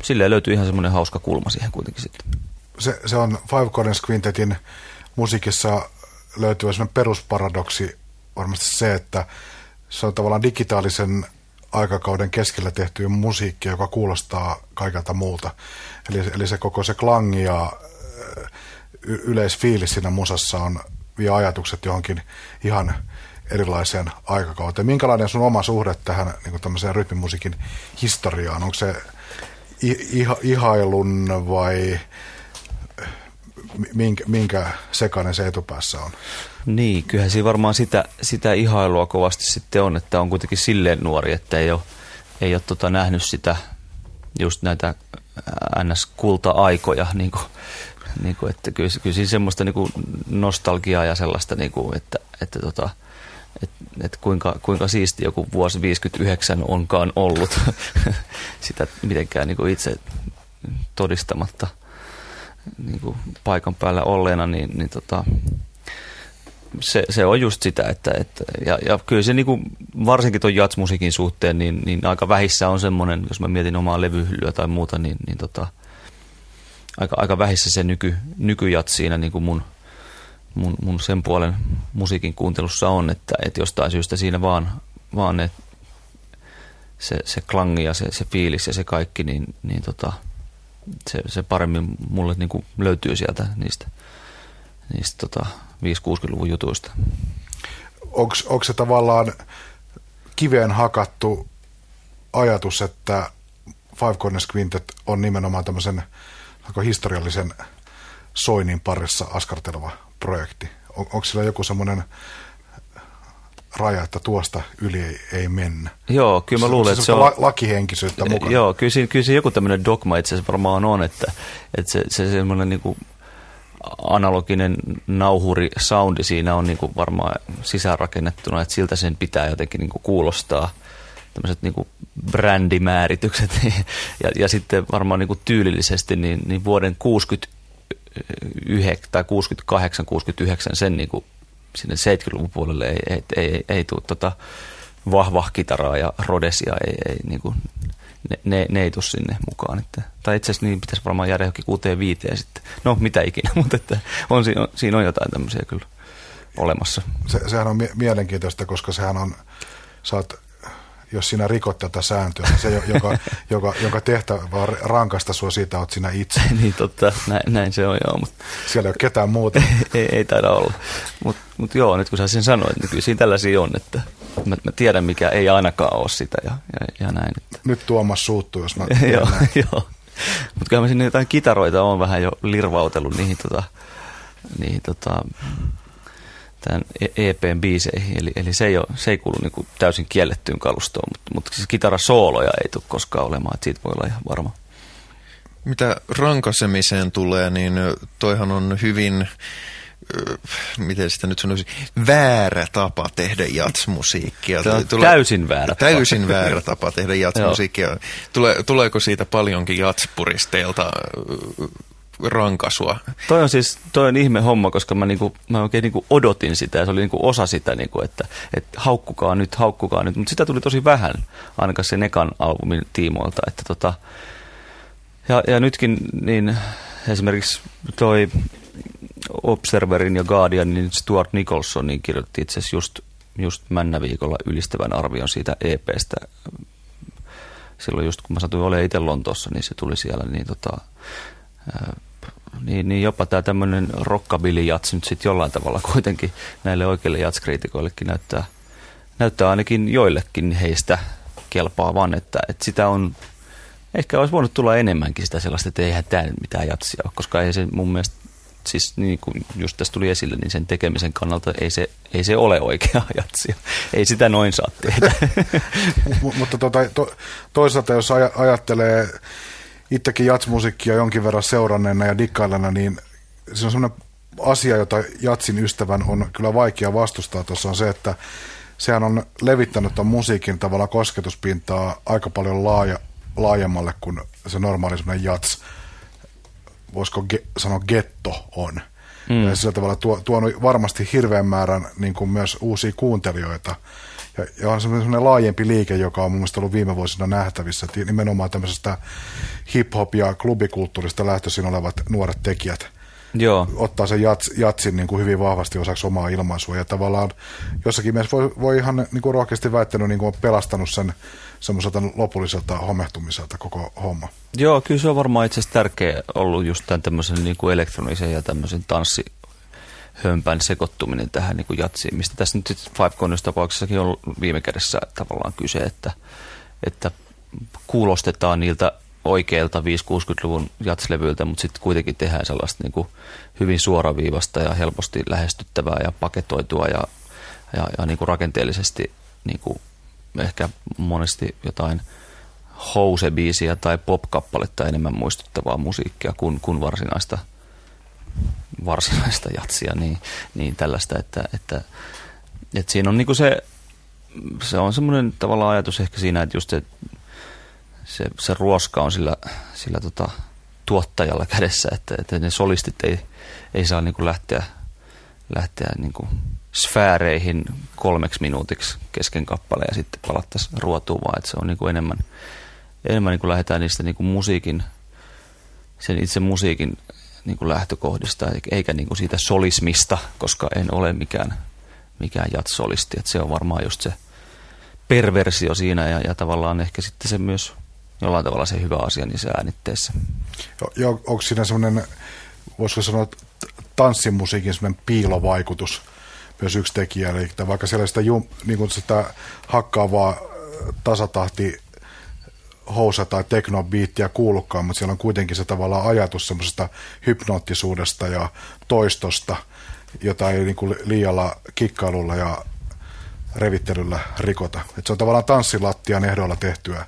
silleen löytyy ihan semmoinen hauska kulma siihen kuitenkin sitten. Se, se on Five Corners Quintetin musiikissa löytyy semmoinen perusparadoksi varmasti se, että se on tavallaan digitaalisen aikakauden keskellä tehtyä musiikkia, joka kuulostaa kaikelta muuta. Eli, eli se koko se klangi ja yleisfiilis siinä musassa on, vie ajatukset johonkin ihan erilaiseen aikakauteen. Minkälainen sun oma suhde tähän niin tämmöiseen rytmimusiikin historiaan? Onko se iha, ihailun vai minkä, minkä sekainen se etupäässä on. Niin, kyllähän siinä varmaan sitä, sitä ihailua kovasti sitten on, että on kuitenkin silleen nuori, että ei ole, ei ole tota nähnyt sitä just näitä NS-kulta-aikoja, niin kuin, niin kuin, että kyllä, kyllä siinä semmoista niin kuin nostalgiaa ja sellaista, niin kuin, että, että tota, että et kuinka, kuinka siisti joku vuosi 59 onkaan ollut. Sitä mitenkään niin kuin itse todistamatta niin kuin paikan päällä olleena, niin, niin tota, se, se on just sitä, että, että ja, ja kyllä se niin kuin, varsinkin tuon jatsmusiikin suhteen, niin, niin aika vähissä on semmoinen, jos mä mietin omaa levyhyllyä tai muuta, niin, niin tota, aika, aika vähissä se nyky, nykyjat siinä niin kuin mun, mun, mun sen puolen musiikin kuuntelussa on, että, että jostain syystä siinä vaan, vaan ne, se, se klangi ja se, se fiilis ja se kaikki, niin, niin tota, se, se paremmin mulle niin kuin löytyy sieltä niistä, niistä tota 5-60-luvun jutuista. Onko se tavallaan kiveen hakattu ajatus, että Five Corners Quintet on nimenomaan tämmöisen historiallisen soinnin parissa askarteleva projekti? On, onko sillä joku semmoinen raja, että tuosta yli ei, ei mennä. Joo, kyllä mä luulen, että se on... La- lakihenkisyyttä mukana. Joo, kyllä siinä, kyllä siinä joku tämmöinen dogma itse asiassa varmaan on, että, että se, se semmoinen niin kuin analoginen nauhuri soundi siinä on niin kuin varmaan sisäänrakennettuna, että siltä sen pitää jotenkin niin kuin kuulostaa tämmöiset niin kuin brändimääritykset ja, ja sitten varmaan niin kuin tyylillisesti niin, niin vuoden 69 tai 68, 69 sen niin kuin sinne 70-luvun puolelle ei, ei, ei, ei tule tota vahvaa kitaraa ja rodesia, ei, ei niin kuin, ne, ne, ne ei tule sinne mukaan. Että, tai itse asiassa niin pitäisi varmaan jäädä johonkin kuuteen viiteen sitten. No mitä ikinä, mutta että on, on, siinä on jotain tämmöisiä kyllä olemassa. Se, sehän on mielenkiintoista, koska sehän on, sä oot jos sinä rikot tätä sääntöä, niin se, joka, joka, jonka tehtävä vaan rankasta sua siitä, oot sinä itse. niin totta, näin, näin se on joo. Mutta Siellä ei ole ketään muuta. ei, ei taida olla. Mutta mut joo, nyt kun sä sen sanoit, niin kyllä siinä tällaisia on, että mä, mä tiedän mikä ei ainakaan ole sitä ja, ja, ja näin. Että. Nyt Tuomas suuttuu, jos mä Joo, joo. Mutta kyllä mä sinne jotain kitaroita on vähän jo lirvautellut niihin, tota, niihin tota, tämän EPn biiseihin, eli, eli se, ei ole, se ei kuulu niin kuin täysin kiellettyyn kalustoon, mutta, mutta siis kitarasooloja ei tule koskaan olemaan, että siitä voi olla ihan varma. Mitä rankasemiseen tulee, niin toihan on hyvin, miten sitä nyt sanoisi, väärä tapa tehdä jatsmusiikkia. Se on Tule, täysin väärä tapa. Täysin väärä tapa tehdä jatsmusiikkia. Tule, tuleeko siitä paljonkin jatspuristeilta rankasua. Toi on siis toi on ihme homma, koska mä, niinku, mä oikein niinku odotin sitä ja se oli niinku osa sitä, niinku, että et haukkukaa nyt, haukkukaa nyt. Mutta sitä tuli tosi vähän ainakaan sen ekan albumin tiimoilta. Että tota, ja, ja nytkin niin esimerkiksi toi Observerin ja Guardianin Stuart Nicholson niin kirjoitti itse asiassa just, just Männäviikolla ylistävän arvion siitä EPstä. Silloin just kun mä satuin olemaan itse Lontoossa, niin se tuli siellä, niin tota, niin, niin jopa tämä tämmöinen rockabilly-jats nyt sitten jollain tavalla kuitenkin näille oikeille jatskriitikoillekin näyttää, näyttää ainakin joillekin heistä kelpaavan, että, että sitä on, ehkä olisi voinut tulla enemmänkin sitä sellaista, että eihän tämä mitään jatsia ole, koska ei se mun mielestä, siis niin kuin just tässä tuli esille, niin sen tekemisen kannalta ei se, ei se ole oikea jatsia. Ei sitä noin saa tehdä. Mutta tuota, to, toisaalta jos ajattelee itsekin jatsmusiikkia jonkin verran seuranneena ja dikkailena, niin se on sellainen asia, jota jatsin ystävän on kyllä vaikea vastustaa tuossa on se, että sehän on levittänyt tuon musiikin tavalla kosketuspintaa aika paljon laaja, laajemmalle kuin se normaali semmoinen jats, voisiko ge, sanoa getto on. Mm. Ja sillä tavalla tuo, tuonut varmasti hirveän määrän niin kuin myös uusia kuuntelijoita ja, ja on semmoinen laajempi liike, joka on mun mielestä ollut viime vuosina nähtävissä, että nimenomaan tämmöisestä hip-hop- ja klubikulttuurista lähtöisin olevat nuoret tekijät Joo. ottaa sen jats, jatsin niin kuin hyvin vahvasti osaksi omaa ilmaisua. Ja tavallaan jossakin mielessä voi, voi ihan niin kuin rohkeasti väittänyt niin kuin on pelastanut sen semmoiselta lopulliselta homehtumiselta koko homma. Joo, kyllä se on varmaan itse asiassa tärkeä ollut just tämän tämmöisen niin kuin elektronisen ja tämmöisen tanssi, hömpän sekoittuminen tähän niin kuin jatsiin, mistä tässä nyt Five Corners tapauksessakin on viime kädessä tavallaan kyse, että, että kuulostetaan niiltä oikeilta 5-60-luvun jatslevyiltä, mutta sitten kuitenkin tehdään sellaista niin kuin hyvin suoraviivasta ja helposti lähestyttävää ja paketoitua ja, ja, ja niin kuin rakenteellisesti niin kuin ehkä monesti jotain housebiisiä tai pop-kappaletta enemmän muistuttavaa musiikkia kuin, kuin varsinaista, varsinaista jatsia, niin, niin tällaista, että, että, että siinä on niin kuin se, se on semmoinen tavallaan ajatus ehkä siinä, että just se se, se ruoska on sillä, sillä tota, tuottajalla kädessä, että, että ne solistit ei, ei saa niin kuin lähteä, lähteä niin kuin sfääreihin kolmeksi minuutiksi kesken kappaleen ja sitten palattaisiin ruotuun, vaan että se on niin kuin enemmän, enemmän niin kuin lähdetään niistä niin kuin musiikin, sen itse musiikin niin kuin lähtökohdista, eikä niin kuin siitä solismista, koska en ole mikään, mikään jatsolisti. Että se on varmaan just se perversio siinä ja, ja tavallaan ehkä sitten se myös jollain tavalla se hyvä asia niissä äänitteessä. Ja onko siinä semmoinen, voisiko sanoa, tanssimusiikin semmoinen piilovaikutus myös yksi tekijä, eli vaikka siellä sitä, jum, niin sitä hakkaavaa tasatahti housa tai teknobiittiä kuulukaan, mutta siellä on kuitenkin se tavallaan ajatus semmoisesta hypnoottisuudesta ja toistosta, jota ei niin kuin liialla kikkailulla ja revittelyllä rikota. Et se on tavallaan tanssilattian ehdoilla tehtyä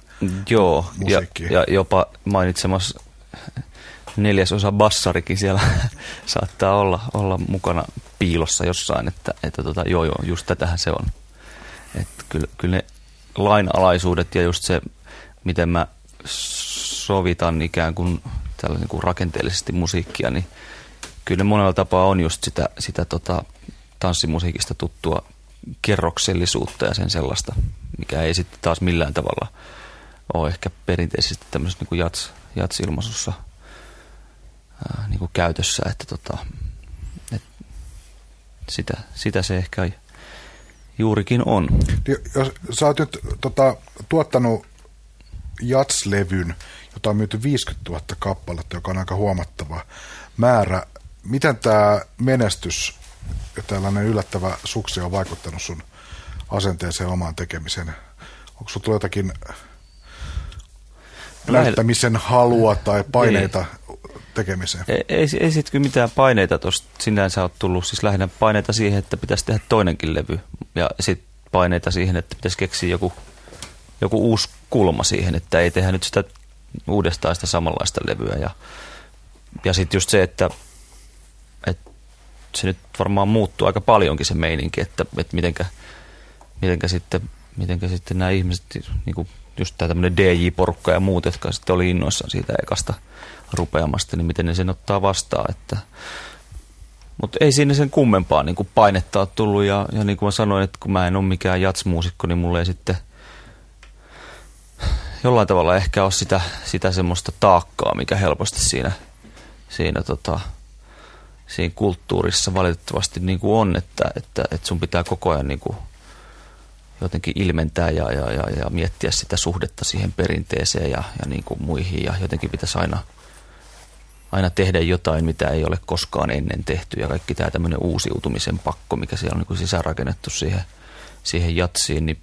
Joo, ja, ja jopa mainitsemassa neljäsosa bassarikin siellä saattaa olla, olla mukana piilossa jossain, että, että tota, joo joo, just tätähän se on. Että kyllä, kyllä ne lainalaisuudet ja just se, miten mä sovitan ikään kuin tällä niin kuin rakenteellisesti musiikkia, niin kyllä ne monella tapaa on just sitä, sitä tota, tanssimusiikista tuttua kerroksellisuutta ja sen sellaista, mikä ei sitten taas millään tavalla – ole ehkä perinteisesti tämmöisessä niin kuin jats, jats-ilmaisussa ää, niin kuin käytössä, että tota, et sitä, sitä se ehkä juurikin on. Jos sä oot nyt tota, tuottanut jatslevyn, jota on myyty 50 000 kappaletta, joka on aika huomattava määrä. Miten tämä menestys ja tällainen yllättävä suksi on vaikuttanut sun asenteeseen omaan tekemiseen? Onko sinulla jotakin näyttämisen halua tai paineita niin. tekemiseen? Ei, ei, ei sitten kyllä mitään paineita tuosta sinänsä ole tullut. Siis lähinnä paineita siihen, että pitäisi tehdä toinenkin levy. Ja sitten paineita siihen, että pitäisi keksiä joku, joku uusi kulma siihen, että ei tehdä nyt sitä uudestaan sitä samanlaista levyä. Ja, ja sitten just se, että, että se nyt varmaan muuttuu aika paljonkin se meininki, että, että mitenkä, mitenkä, sitten, mitenkä sitten nämä ihmiset niin kuin just tämä tämmöinen DJ-porukka ja muut, jotka sitten oli innoissaan siitä ekasta rupeamasta, niin miten ne sen ottaa vastaan. Että, mutta ei siinä sen kummempaa niin painetta ole tullut ja, ja niin kuin mä sanoin, että kun mä en ole mikään jatsmuusikko, niin mulle ei sitten jollain tavalla ehkä ole sitä, sitä semmoista taakkaa, mikä helposti siinä, siinä, tota, siinä kulttuurissa valitettavasti niin kuin on, että, että, että sun pitää koko ajan niin kuin jotenkin ilmentää ja, ja, ja, ja miettiä sitä suhdetta siihen perinteeseen ja, ja niin kuin muihin. Ja jotenkin pitäisi aina, aina tehdä jotain, mitä ei ole koskaan ennen tehty. Ja kaikki tämä tämmöinen uusiutumisen pakko, mikä siellä on niin kuin sisäänrakennettu siihen, siihen jatsiin, niin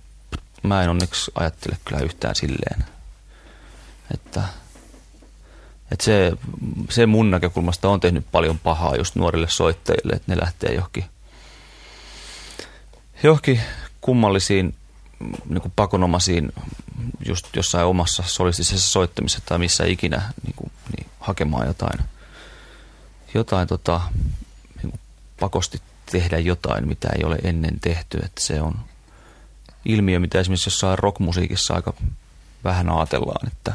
mä en onneksi ajattele kyllä yhtään silleen. Että, että se, se mun näkökulmasta on tehnyt paljon pahaa just nuorille soittajille, että ne lähtee johonkin, johonkin kummallisiin niin kuin pakonomaisiin just jossain omassa solistisessa soittamisessa tai missä ikinä niin kuin, niin, hakemaan jotain, jotain tota, niin kuin pakosti tehdä jotain, mitä ei ole ennen tehty. Että se on ilmiö, mitä esimerkiksi jossain rockmusiikissa aika vähän ajatellaan, että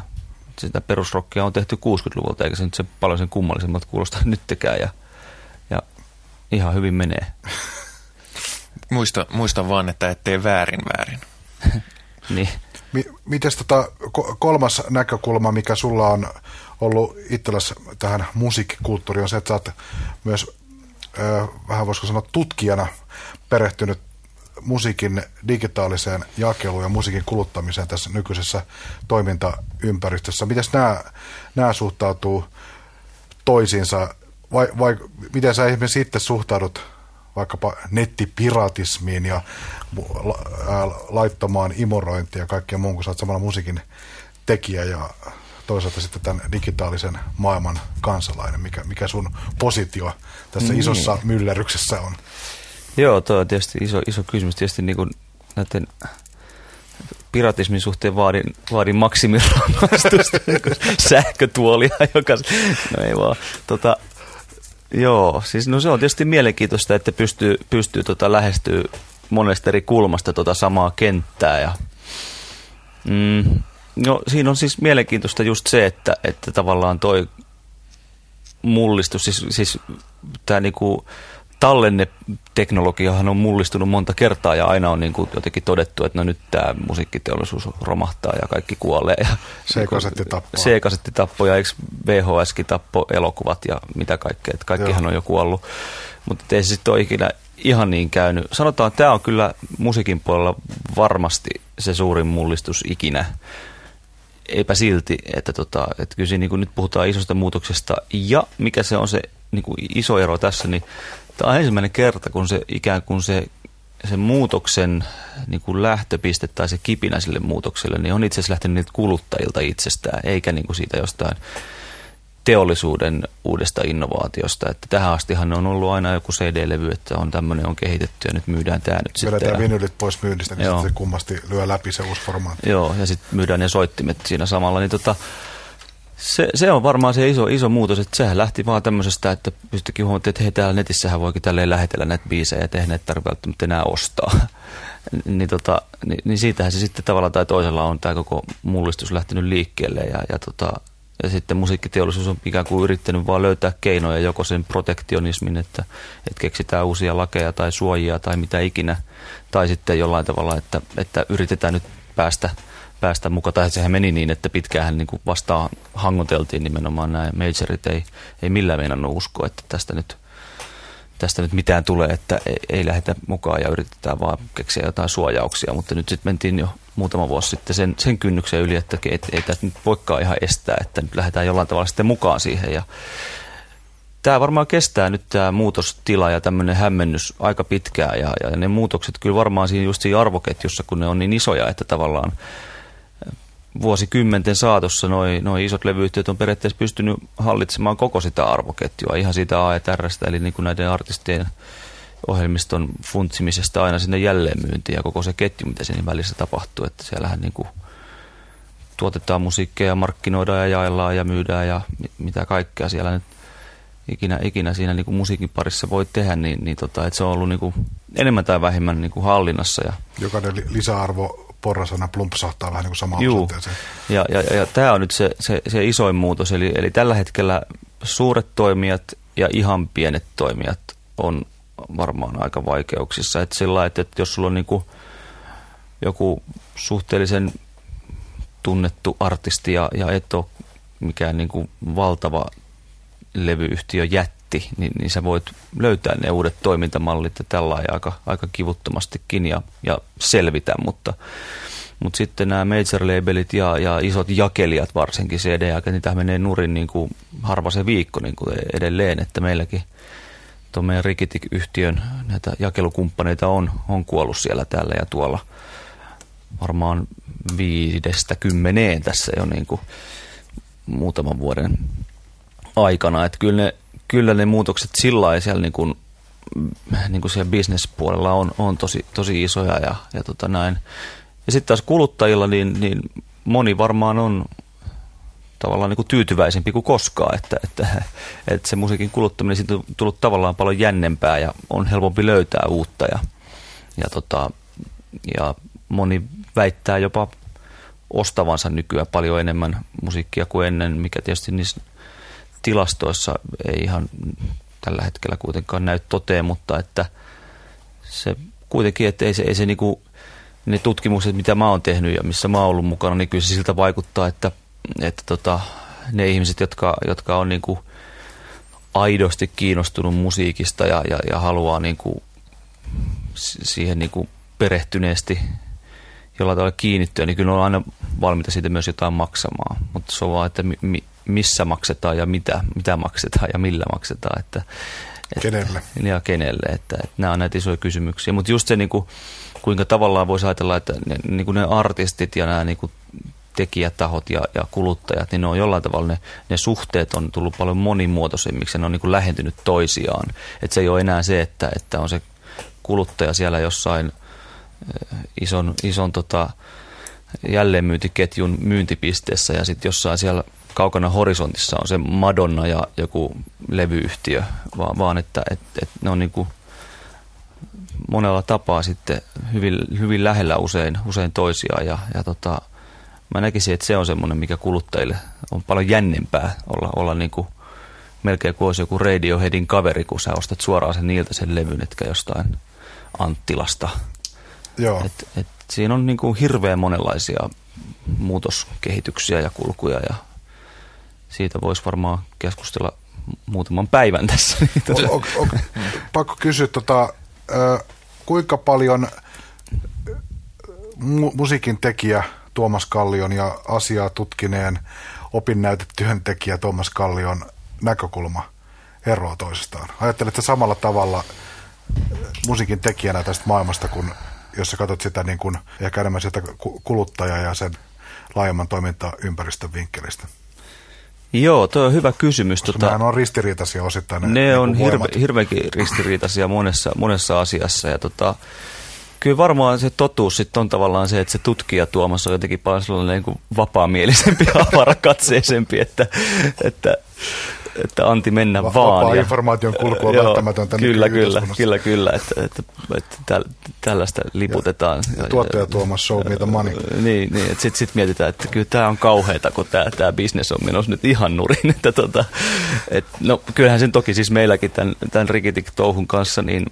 sitä perusrockia on tehty 60-luvulta, eikä se nyt se paljon sen kummallisemmalta kuulosta nyttekään ja, ja ihan hyvin menee. Muista, muista vaan, että ettei väärin väärin. niin. Miten tota, kolmas näkökulma, mikä sulla on ollut itsellesi tähän musiikkikulttuuriin, on se, että sä oot myös äh, vähän voisiko sanoa tutkijana perehtynyt musiikin digitaaliseen jakeluun ja musiikin kuluttamiseen tässä nykyisessä toimintaympäristössä. Miten nämä, nämä suhtautuu toisiinsa vai, vai miten sä esimerkiksi itse suhtaudut vaikkapa nettipiratismiin ja laittomaan imorointiin ja kaikkea muun, kun sä oot samalla musiikin tekijä ja toisaalta sitten tämän digitaalisen maailman kansalainen? Mikä, mikä sun positio tässä mm. isossa myllerryksessä on? Joo, tuo on tietysti iso, iso kysymys. Tietysti niin kuin näiden piratismin suhteen vaadin, vaadin maksimirangaistusta, sähkötuolia, joka... No ei vaan. Tota, joo, siis no se on tietysti mielenkiintoista, että pystyy, pystyy tota lähestyä monesta eri kulmasta tota samaa kenttää. Ja, mm, no siinä on siis mielenkiintoista just se, että, että tavallaan toi mullistus, siis, siis tämä niinku tallenneteknologiahan on mullistunut monta kertaa ja aina on niin kuin jotenkin todettu, että no nyt tämä musiikkiteollisuus romahtaa ja kaikki kuolee. Ja C-kasetti tappaa. C-kasetti tappoi ja eikö VHSkin tappo elokuvat ja mitä kaikkea, että kaikkihan Joo. on jo kuollut. Mutta ei se sitten ole ikinä ihan niin käynyt. Sanotaan, että tämä on kyllä musiikin puolella varmasti se suurin mullistus ikinä. Eipä silti, että, tota, että kyllä siinä niin nyt puhutaan isosta muutoksesta. Ja mikä se on se niin kuin iso ero tässä, niin Tämä on ensimmäinen kerta, kun se ikään kuin se, se muutoksen niin kuin lähtöpiste tai se kipinä sille muutokselle, niin on itse asiassa lähtenyt niiltä kuluttajilta itsestään, eikä niin kuin siitä jostain teollisuuden uudesta innovaatiosta. Että tähän astihan on ollut aina joku CD-levy, että on tämmöinen on kehitetty ja nyt myydään tämä nyt sitten. Vedetään vinylit pois myynnistä, niin Joo. sitten kummasti lyö läpi se uusi formaatti. Joo, ja sitten myydään ne soittimet siinä samalla. Niin tota, se, se on varmaan se iso, iso muutos, että sehän lähti vaan tämmöisestä, että pystyikin huomattiin, että hei täällä netissähän voikin tälleen lähetellä näitä biisejä ja tehdä näitä tarvitse enää ostaa. niin, tota, niin, niin, siitähän se sitten tavalla tai toisella on tämä koko mullistus lähtenyt liikkeelle ja, ja, tota, ja sitten musiikkiteollisuus on ikään kuin yrittänyt vaan löytää keinoja joko sen protektionismin, että, että keksitään uusia lakeja tai suojia tai mitä ikinä, tai sitten jollain tavalla, että, että yritetään nyt päästä – päästä mukaan. Tai sehän meni niin, että pitkään niin kuin vastaan hangoteltiin nimenomaan nämä majorit. Ei, ei millään meinannut uskoa, että tästä nyt, tästä nyt mitään tulee, että ei, ei lähdetä mukaan ja yritetään vaan keksiä jotain suojauksia. Mutta nyt sitten mentiin jo muutama vuosi sitten sen, sen kynnyksen yli, että ei, ei tästä nyt voikaan ihan estää, että nyt lähdetään jollain tavalla sitten mukaan siihen. Ja tämä varmaan kestää nyt tämä muutostila ja tämmöinen hämmennys aika pitkään ja, ja ne muutokset kyllä varmaan siinä just siinä arvoketjussa, kun ne on niin isoja, että tavallaan vuosikymmenten saatossa noin noi isot levyyhtiöt on periaatteessa pystynyt hallitsemaan koko sitä arvoketjua, ihan siitä AETRstä, eli niin kuin näiden artistien ohjelmiston funtsimisesta aina sinne jälleenmyyntiin ja koko se ketju, mitä siinä välissä tapahtuu, että siellähän niin kuin tuotetaan musiikkia, markkinoidaan ja jaellaan ja myydään ja mitä kaikkea siellä nyt ikinä, ikinä siinä niin kuin musiikin parissa voi tehdä, niin, niin tota, että se on ollut niin kuin enemmän tai vähemmän niin kuin hallinnassa. Ja Jokainen lisäarvo porrasana plumpsahtaa vähän niin kuin samaan Juu. Ja, ja, ja, ja tämä on nyt se, se, se isoin muutos. Eli, eli tällä hetkellä suuret toimijat ja ihan pienet toimijat on varmaan aika vaikeuksissa. Että sillä että, että jos sulla on niin kuin joku suhteellisen tunnettu artisti ja, ja et ole mikään niin kuin valtava levyyhtiö jätti, niin, niin sä voit löytää ne uudet toimintamallit ja tällä aika, aika kivuttomastikin ja, ja selvitä, mutta, mutta sitten nämä major-labelit ja, ja isot jakelijat varsinkin cd ja niitä menee nurin niin kuin harva se viikko niin kuin edelleen, että meilläkin tuon meidän Rikitik-yhtiön näitä jakelukumppaneita on, on kuollut siellä täällä ja tuolla varmaan viidestä kymmeneen tässä jo niin kuin muutaman vuoden aikana. Että kyllä ne, kyllä ne muutokset sillä siellä niin kuin, niin kuin siellä bisnespuolella on, on tosi, tosi isoja ja, ja tota näin. Ja sitten taas kuluttajilla, niin, niin moni varmaan on tavallaan niin kuin tyytyväisempi kuin koskaan, että, että, että se musiikin kuluttaminen siitä on tullut tavallaan paljon jännempää ja on helpompi löytää uutta ja, ja, tota, ja moni väittää jopa ostavansa nykyään paljon enemmän musiikkia kuin ennen, mikä tietysti niissä tilastoissa ei ihan tällä hetkellä kuitenkaan näy toteen, mutta että se kuitenkin, että ei se, ei se niinku, ne tutkimukset, mitä mä oon tehnyt ja missä mä oon ollut mukana, niin kyllä se siltä vaikuttaa, että, että tota, ne ihmiset, jotka, jotka on niinku aidosti kiinnostunut musiikista ja, ja, ja haluaa niinku siihen niinku perehtyneesti jollain tavalla kiinnittyä, niin kyllä on aina valmiita siitä myös jotain maksamaan. Mutta se on vaan, että mi, missä maksetaan ja mitä, mitä maksetaan ja millä maksetaan. Että, että, kenelle? Ja kenelle, että, että nämä on näitä isoja kysymyksiä. Mutta just se, niin kuin, kuinka tavallaan voisi ajatella, että ne, niin kuin ne artistit ja nämä niin kuin tekijätahot ja, ja kuluttajat, niin ne on jollain tavalla ne, ne suhteet on tullut paljon monimuotoisemmiksi ja ne on niin kuin lähentynyt toisiaan. Että se ei ole enää se, että, että on se kuluttaja siellä jossain ison, ison tota, jälleenmyyntiketjun myyntipisteessä ja sitten jossain siellä kaukana horisontissa on se Madonna ja joku levyyhtiö, vaan, vaan että et, et ne on niin kuin monella tapaa sitten hyvin, hyvin lähellä usein, usein toisiaan ja, ja tota, mä näkisin, että se on semmoinen, mikä kuluttajille on paljon jännempää olla, olla niin kuin melkein kuin olisi joku Radioheadin kaveri, kun sä ostat suoraan sen niiltä sen levyn, etkä jostain Anttilasta. Joo. Et, et siinä on niin kuin hirveän monenlaisia muutoskehityksiä ja kulkuja ja siitä voisi varmaan keskustella muutaman päivän tässä. On, on, pakko kysyä, tota, kuinka paljon mu- musiikin tekijä Tuomas Kallion ja asiaa tutkineen opinnäytetyöntekijä Tuomas Kallion näkökulma eroaa toisistaan? Ajattelette samalla tavalla musiikin tekijänä tästä maailmasta, kun jos sä katsot sitä niin kuin, ehkä enemmän sitä kuluttajaa ja sen laajemman toimintaympäristön vinkkelistä? Joo, tuo on hyvä kysymys. Koska tota, on ristiriitaisia osittain. Ne, ne niin on hirve, hirveänkin ristiriitaisia monessa, monessa asiassa. Ja tota, kyllä varmaan se totuus sitten on tavallaan se, että se tutkija Tuomas on jotenkin paljon sellainen niin kuin vapaamielisempi ja avarakatseisempi, että, että että Antti mennä Va- vaan. Vapaa ja, informaation kulku on joo, välttämätöntä Kyllä, kyllä, kyllä, kyllä, että, että, että täl, tällaista liputetaan. Ja, ja tuottaja Tuomas show me the money. Niin, niin että sitten sit mietitään, että kyllä tämä on kauheata, kun tämä, tämä bisnes on menossa nyt ihan nurin. Että tota, et, no kyllähän sen toki siis meilläkin tämän, tämän Rikitik-touhun kanssa niin,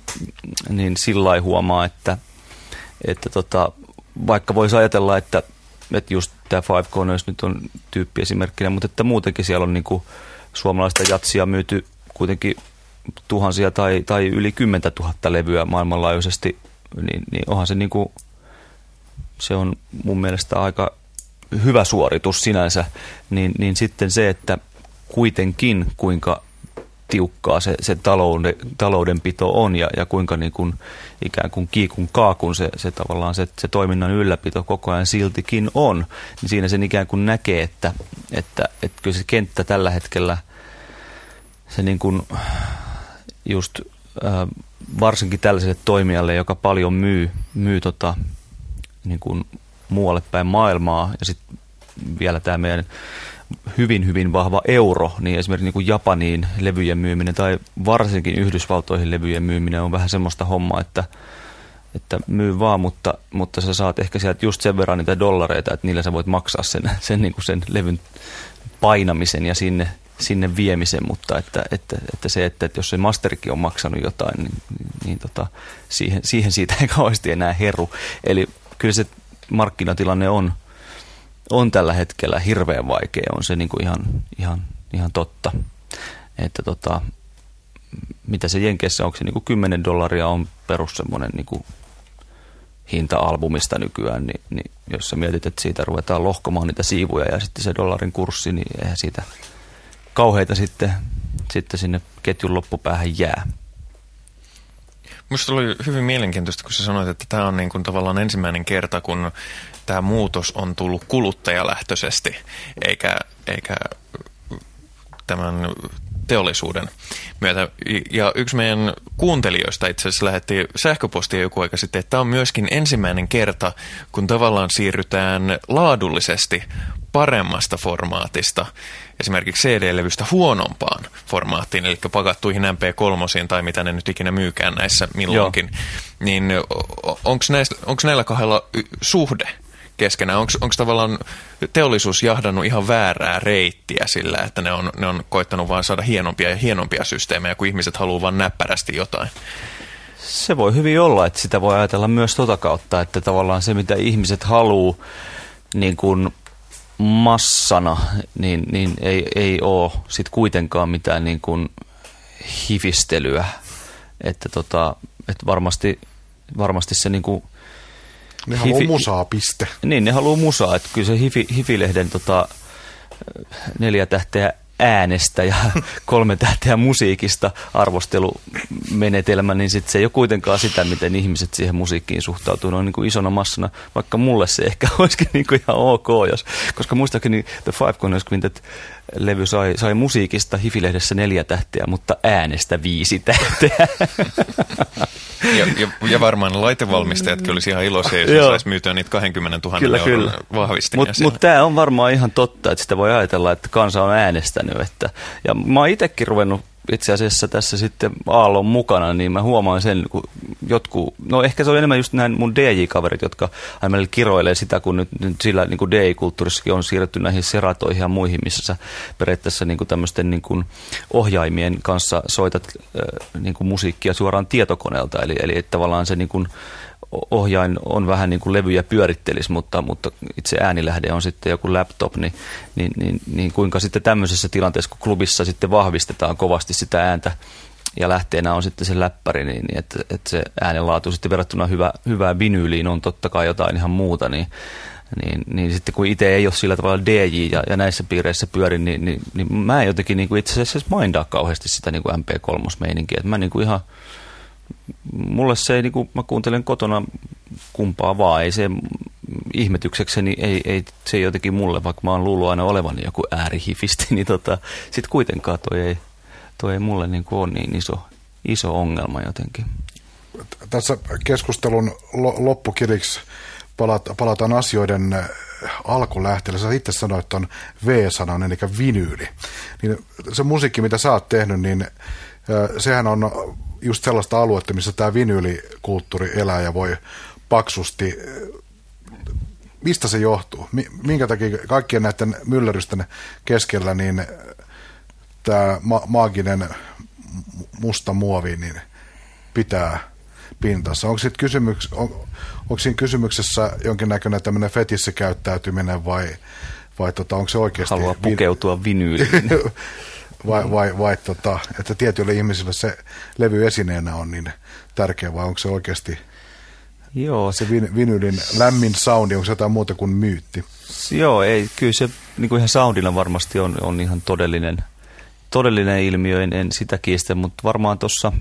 niin sillä huomaa, että, että tota, vaikka voisi ajatella, että, että just tämä Five Corners nyt on tyyppi esimerkkinä, mutta että muutenkin siellä on niin kuin suomalaista jatsia myyty kuitenkin tuhansia tai, tai yli kymmentä tuhatta levyä maailmanlaajuisesti, niin, niin onhan se niin kuin, se on mun mielestä aika hyvä suoritus sinänsä, niin, niin sitten se, että kuitenkin kuinka tiukkaa se, se talouden, taloudenpito on ja, ja kuinka niin kuin, ikään kuin kiikun kaakun se, se tavallaan se, se toiminnan ylläpito koko ajan siltikin on, niin siinä sen ikään kuin näkee, että, että, että kyllä se kenttä tällä hetkellä se niin kuin just varsinkin tällaiselle toimijalle, joka paljon myy, myy tota, niin kuin muualle päin maailmaa ja sitten vielä tämä meidän hyvin, hyvin vahva euro, niin esimerkiksi niin kuin Japaniin levyjen myyminen tai varsinkin Yhdysvaltoihin levyjen myyminen on vähän semmoista hommaa, että, että myy vaan, mutta, mutta sä saat ehkä sieltä just sen verran niitä dollareita, että niillä sä voit maksaa sen, sen, niin kuin sen levyn painamisen ja sinne, sinne viemisen, mutta että, että, että se, että, että jos se masterikin on maksanut jotain, niin, niin, tota, siihen, siihen siitä ei kauheasti enää heru. Eli kyllä se markkinatilanne on, on tällä hetkellä hirveän vaikea, on se niin kuin ihan, ihan, ihan totta. Että tota, mitä se Jenkeissä, onko se niin kuin 10 dollaria on perus semmoinen niin kuin hinta albumista nykyään, niin, niin jos sä mietit, että siitä ruvetaan lohkomaan niitä siivuja ja sitten se dollarin kurssi, niin eihän siitä kauheita sitten, sitten sinne ketjun loppupäähän jää. Minusta oli hyvin mielenkiintoista, kun sä sanoit, että tämä on niin kuin tavallaan ensimmäinen kerta, kun tämä muutos on tullut kuluttajalähtöisesti, eikä, eikä tämän teollisuuden myötä. Ja yksi meidän kuuntelijoista itse asiassa lähetti sähköpostia joku aika sitten, että tämä on myöskin ensimmäinen kerta, kun tavallaan siirrytään laadullisesti paremmasta formaatista, esimerkiksi CD-levystä huonompaan formaattiin, eli pakattuihin MP3 tai mitä ne nyt ikinä myykään näissä milloinkin, Joo. niin onko näillä kahdella suhde keskenään? Onko tavallaan teollisuus jahdannut ihan väärää reittiä sillä, että ne on, ne on koittanut vaan saada hienompia ja hienompia systeemejä, kun ihmiset haluaa vain näppärästi jotain? Se voi hyvin olla, että sitä voi ajatella myös tota kautta, että tavallaan se, mitä ihmiset haluaa niin kuin massana, niin, niin ei, ei ole sit kuitenkaan mitään niin kuin hifistelyä. Että tota, että varmasti, varmasti se niin kuin ne haluaa hifi, musaa, piste. Niin, ne haluaa musaa. Että kyllä se hifi, Hifilehden tota, neljä tähteä äänestä ja kolme tähteä musiikista arvostelumenetelmä, niin sit se ei ole kuitenkaan sitä, miten ihmiset siihen musiikkiin suhtautuu. Ne on niin kuin isona massana, vaikka mulle se ehkä olisikin niin kuin ihan ok, jos, koska muistaakseni The Five Corners Quintet levy sai, sai musiikista Hifilehdessä neljä tähteä, mutta äänestä viisi tähteä. Ja, ja, ja varmaan laitevalmistajatkin olisi ihan iloisia, jos saisi myytyä niitä 20 000 kyllä, euron vahvistimia. Mutta mut tämä on varmaan ihan totta, että sitä voi ajatella, että kansa on äänestänyt. Että, ja mä oon itsekin ruvennut itse asiassa tässä sitten Aallon mukana, niin mä huomaan sen, kun jotkut, no ehkä se on enemmän just näin mun DJ-kaverit, jotka aina kiroilee sitä, kun nyt, nyt sillä niin kuin DJ-kulttuurissakin on siirretty näihin seratoihin ja muihin, missä sä periaatteessa niin kuin tämmöisten niin kuin ohjaimien kanssa soitat äh, niin kuin musiikkia suoraan tietokoneelta, eli, eli tavallaan se niin kuin ohjain on vähän niin kuin levyjä pyörittelis, mutta, mutta itse äänilähde on sitten joku laptop, niin, niin, niin, niin kuinka sitten tämmöisessä tilanteessa, kun klubissa sitten vahvistetaan kovasti sitä ääntä ja lähteenä on sitten se läppäri, niin, niin että, että se äänenlaatu sitten verrattuna hyvä, hyvään vinyyliin on totta kai jotain ihan muuta, niin, niin, niin sitten kun itse ei ole sillä tavalla DJ ja, ja näissä piireissä pyörin, niin, niin, niin mä en jotenkin niin kuin itse asiassa mindaa kauheasti sitä niin kuin MP3-meininkiä, että mä niin kuin ihan mulle se ei, niin kuin mä kuuntelen kotona kumpaa vaan, ei se ihmetyksekseni, ei, ei se jotenkin mulle, vaikka mä oon luullut aina olevani joku äärihifisti, niin tota, sit kuitenkaan toi ei, toi ei mulle niin kuin ole niin iso, iso ongelma jotenkin. Tässä keskustelun loppukiriksi palataan asioiden alkulähteellä. Sä itse sanoit on V-sanan, eli vinyyli. Niin se musiikki, mitä sä oot tehnyt, niin sehän on just sellaista aluetta, missä tämä vinyylikulttuuri elää ja voi paksusti. Mistä se johtuu? Minkä takia kaikkien näiden myllerrysten keskellä niin tämä ma- maaginen musta muovi niin pitää pintassa? Onko, kysymyks, on, onko siinä kysymyksessä jonkinnäköinen tämmöinen fetissikäyttäytyminen vai, vai tota, onko se oikeasti... Haluaa pukeutua vinyyliin. vai, vai, vai tota, että tietyille ihmisille se levy esineenä on niin tärkeä, vai onko se oikeasti Joo. se vin, vinylin lämmin soundi, onko se jotain muuta kuin myytti? Joo, ei, kyllä se niin kuin ihan soundilla varmasti on, on ihan todellinen, todellinen ilmiö, en, en sitä kiistä, mutta varmaan tuossa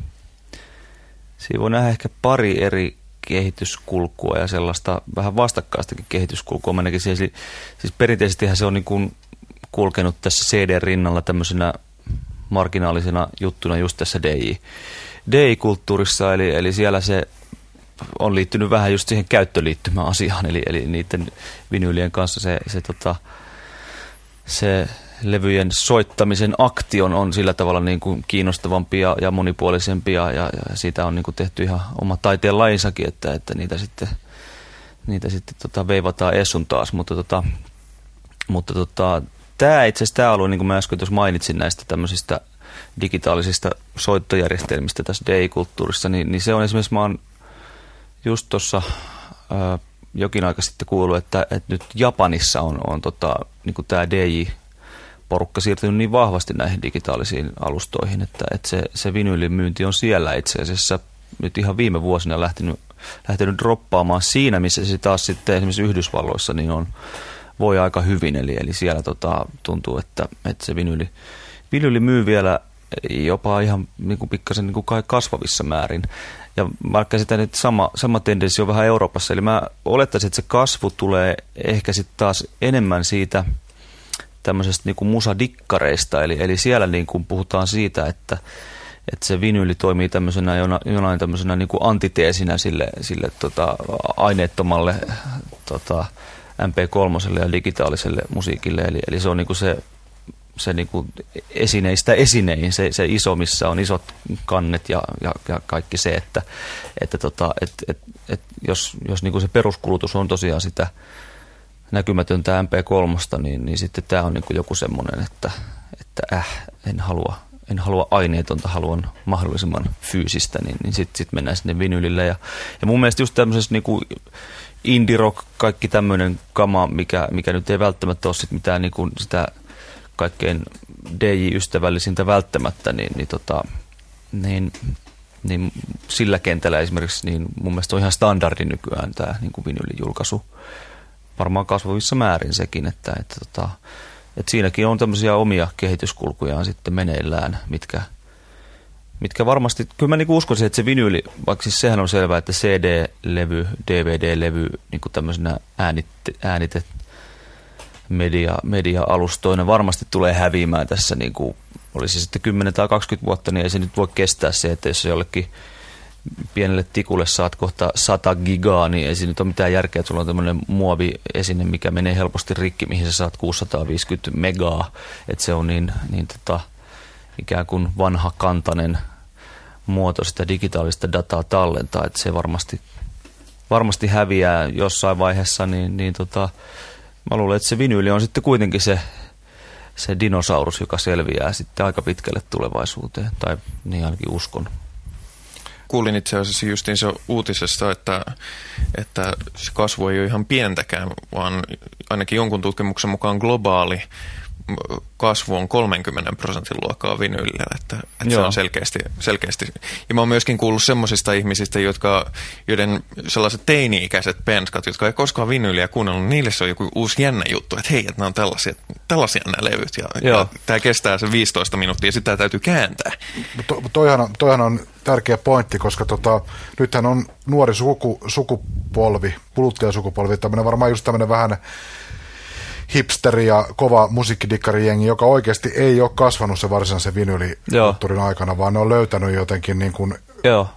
siinä voi nähdä ehkä pari eri kehityskulkua ja sellaista vähän vastakkaistakin kehityskulkua. Mä siis, siis perinteisesti se on niin kuin kulkenut tässä CD rinnalla tämmöisenä marginaalisena juttuna just tässä DJ, DJ-kulttuurissa, eli, eli siellä se on liittynyt vähän just siihen käyttöliittymään asiaan, eli, eli niiden vinyylien kanssa se, se, tota, se levyjen soittamisen aktion on sillä tavalla niin kuin kiinnostavampi ja, ja monipuolisempi ja, ja, siitä on niin kuin tehty ihan oma taiteen lajinsakin, että, että niitä sitten, niitä sitten tota veivataan essun taas, mutta, tota, mutta tota, tämä itse asiassa tämä alue, niin kuin mä äsken tuossa mainitsin näistä tämmöisistä digitaalisista soittojärjestelmistä tässä DJ-kulttuurissa, niin, niin se on esimerkiksi, mä oon just tuossa jokin aika sitten kuullut, että, että nyt Japanissa on, on tota, niin tämä DJ-porukka siirtynyt niin vahvasti näihin digitaalisiin alustoihin, että, että se, se vinylin myynti on siellä itse asiassa nyt ihan viime vuosina lähtenyt, lähtenyt droppaamaan. Siinä, missä se taas sitten esimerkiksi Yhdysvalloissa niin on, voi aika hyvin, eli, eli siellä tota, tuntuu, että, että se vinyli, vinyli myy vielä jopa ihan niin kuin pikkasen niin kuin kasvavissa määrin. Ja vaikka sitä nyt sama, sama tendenssi on vähän Euroopassa, eli mä olettaisin, että se kasvu tulee ehkä sitten taas enemmän siitä tämmöisestä niin kuin musadikkareista, eli, eli siellä niin kuin puhutaan siitä, että, että se vinyli toimii tämmöisenä jonain tämmöisenä niin kuin antiteesinä sille, sille tota, aineettomalle tota, MP3 ja digitaaliselle musiikille. Eli, eli se on niin kuin se, se niin kuin esineistä esinein, se, se iso, missä on isot kannet ja, ja, ja kaikki se, että, että tota, et, et, et jos, jos niin kuin se peruskulutus on tosiaan sitä näkymätöntä MP3, niin, niin sitten tämä on niin kuin joku semmoinen, että, että äh, en halua, en halua aineetonta, haluan mahdollisimman fyysistä, niin, niin sitten sit mennään sinne vinylille. Ja, ja mun mielestä just tämmöisessä niin kuin indie rock, kaikki tämmöinen kama, mikä, mikä nyt ei välttämättä ole sit mitään niin kuin sitä kaikkein DJ-ystävällisintä välttämättä, niin, niin, tota, niin, niin sillä kentällä esimerkiksi niin mun mielestä on ihan standardi nykyään tämä niin kuin julkaisu. Varmaan kasvavissa määrin sekin, että, että tota, Et siinäkin on tämmöisiä omia kehityskulkujaan sitten meneillään, mitkä, mitkä varmasti, kyllä mä niinku uskoisin, että se vinyyli, vaikka siis sehän on selvää, että CD-levy, DVD-levy niin kuin tämmöisenä äänit, äänitet, media, media-alustoina varmasti tulee häviämään tässä, niin kuin, olisi sitten 10 tai 20 vuotta, niin ei se nyt voi kestää se, että jos jollekin pienelle tikulle saat kohta 100 gigaa, niin ei siinä nyt ole mitään järkeä, että sulla on tämmöinen muoviesine, mikä menee helposti rikki, mihin sä saat 650 megaa, että se on niin, niin tota, ikään kuin vanha kantanen muoto sitä digitaalista dataa tallentaa, että se varmasti, varmasti häviää jossain vaiheessa, niin, niin tota, mä luulen, että se vinyyli on sitten kuitenkin se, se dinosaurus, joka selviää sitten aika pitkälle tulevaisuuteen, tai niin ainakin uskon. Kuulin itse asiassa justiin se uutisesta, että, että se kasvu ei ole ihan pientäkään, vaan ainakin jonkun tutkimuksen mukaan globaali kasvu on 30 prosentin luokkaa vinyylillä, että, että se on selkeästi, selkeästi. Ja mä oon myöskin kuullut semmoisista ihmisistä, jotka, joiden sellaiset teini-ikäiset penskat, jotka ei koskaan vinyyliä kuunnellut, niille se on joku uusi jännä juttu, että hei, että nämä on tällaisia, tällaisia nämä levyt. Ja, ja tämä kestää se 15 minuuttia ja sitä täytyy kääntää. To, toihan, toihan on tärkeä pointti, koska tota, nythän on nuori suku, sukupolvi, kuluttajasukupolvi, tämmöinen varmaan just tämmöinen vähän hipsteri ja kova musiikkidikkari jengi, joka oikeasti ei ole kasvanut se varsinaisen vinylikulttuurin aikana, vaan ne on löytänyt jotenkin niin kuin Joo.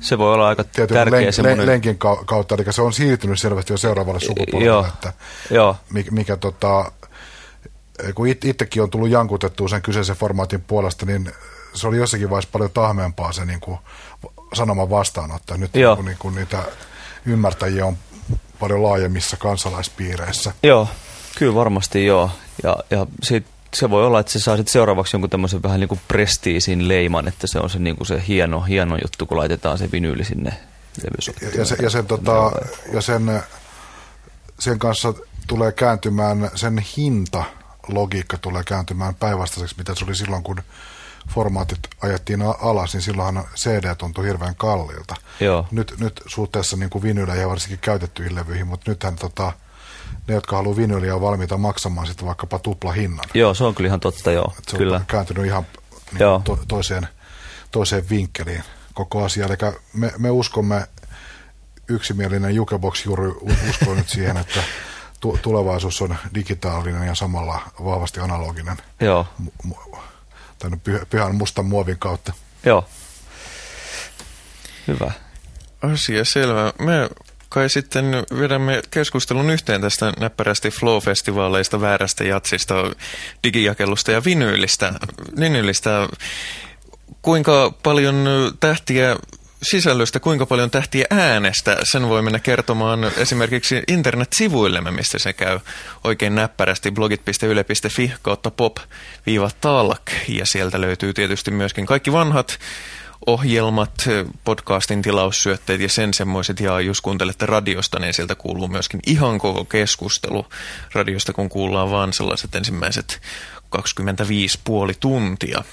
Se voi olla aika tärkeä len, semmoinen... lenkin kautta, eli se on siirtynyt selvästi jo seuraavalle sukupolvelle, Joo. että Joo. mikä, mikä tota, kun it, itsekin on tullut jankutettua sen kyseisen formaatin puolesta, niin se oli jossakin vaiheessa paljon tahmeempaa se niin kuin sanoman vastaanotto. Nyt Joo. niin kuin niitä ymmärtäjiä on paljon laajemmissa kansalaispiireissä. Joo, Kyllä varmasti joo. Ja, ja sit se voi olla, että se saa sitten seuraavaksi jonkun tämmöisen vähän niin kuin prestiisin leiman, että se on se, niin kuin se hieno, hieno juttu, kun laitetaan se vinyyli sinne Ja, ja, se, ja, sen, tota, ja sen, sen kanssa tulee kääntymään, sen hinta, logiikka tulee kääntymään päinvastaiseksi, mitä se oli silloin, kun formaatit ajettiin alas, niin silloinhan CD tuntui hirveän kalliilta. Joo. Nyt, nyt suhteessa niin kuin vinyillä ja varsinkin käytettyihin levyihin, mutta nythän tota, ne, jotka haluaa vinyliä, on valmiita maksamaan sitten vaikkapa tupla hinnan. Joo, se on kyllä ihan totta, joo. Et se kyllä. on kääntynyt ihan niin joo. To, toiseen, toiseen vinkkeliin koko asia. Eli me, me uskomme, yksimielinen Jukebox juuri uskoo nyt siihen, että tu, tulevaisuus on digitaalinen ja samalla vahvasti analoginen. Joo. Mu, tämän pyhän mustan muovin kautta. Joo. Hyvä. Asia selvä. Me kai sitten vedämme keskustelun yhteen tästä näppärästi Flow-festivaaleista, väärästä jatsista, digijakelusta ja vinyylistä. vinyylistä. Kuinka paljon tähtiä sisällöstä, kuinka paljon tähtiä äänestä, sen voi mennä kertomaan esimerkiksi internet-sivuillemme, mistä se käy oikein näppärästi blogit.yle.fi kautta pop-talk ja sieltä löytyy tietysti myöskin kaikki vanhat ohjelmat, podcastin tilaussyötteet ja sen semmoiset, ja jos kuuntelette radiosta, niin sieltä kuuluu myöskin ihan koko keskustelu radiosta, kun kuullaan vaan sellaiset ensimmäiset 25 puoli tuntia.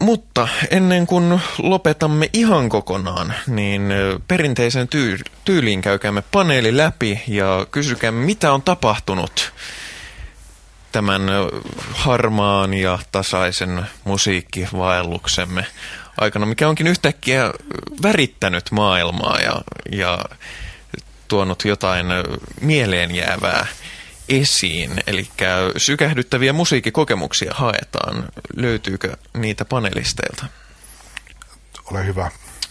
Mutta ennen kuin lopetamme ihan kokonaan, niin perinteisen tyyliin käykäämme paneeli läpi ja kysykäämme, mitä on tapahtunut tämän harmaan ja tasaisen musiikkivaelluksemme aikana, mikä onkin yhtäkkiä värittänyt maailmaa ja, ja tuonut jotain mieleenjäävää esiin. Eli sykähdyttäviä musiikkikokemuksia haetaan. Löytyykö niitä panelisteilta? Ole hyvä.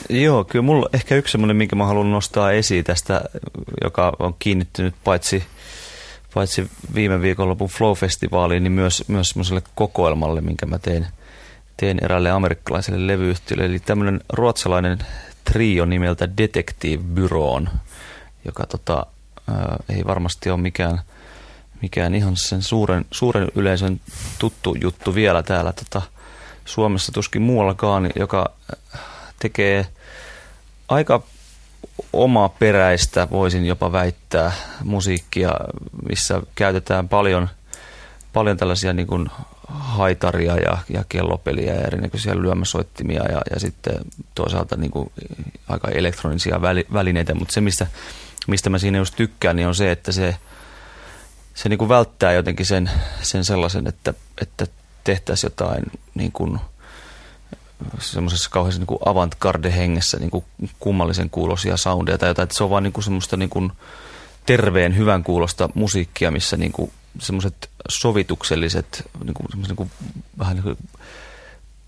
Joo, kyllä mulla ehkä yksi semmoinen, minkä mä haluan nostaa esiin tästä, joka on kiinnittynyt paitsi paitsi viime viikonlopun Flow-festivaaliin, niin myös, myös semmoiselle kokoelmalle, minkä mä tein, tein eräälle amerikkalaiselle levyyhtiölle. Eli tämmöinen ruotsalainen trio nimeltä Detective Bureau, joka tota, ää, ei varmasti ole mikään, mikään ihan sen suuren, suuren yleisön tuttu juttu vielä täällä tota, Suomessa tuskin muuallakaan, joka tekee aika oma peräistä, voisin jopa väittää, musiikkia, missä käytetään paljon, paljon tällaisia niin kuin haitaria ja, ja kellopeliä ja erinäköisiä lyömäsoittimia ja, ja sitten toisaalta niin kuin aika elektronisia väli, välineitä, mutta se mistä, mistä mä siinä just tykkään, niin on se, että se se niin kuin välttää jotenkin sen, sen sellaisen, että, että tehtäisiin jotain niin kuin semmoisessa kauheassa niin avantgarde-hengessä niin kummallisen kuulosia soundeja tai jotain, että se on vaan niin kuin semmoista niin kuin terveen, hyvän kuulosta musiikkia, missä niin kuin semmoiset sovitukselliset, niin kuin, niin kuin, vähän niin kuin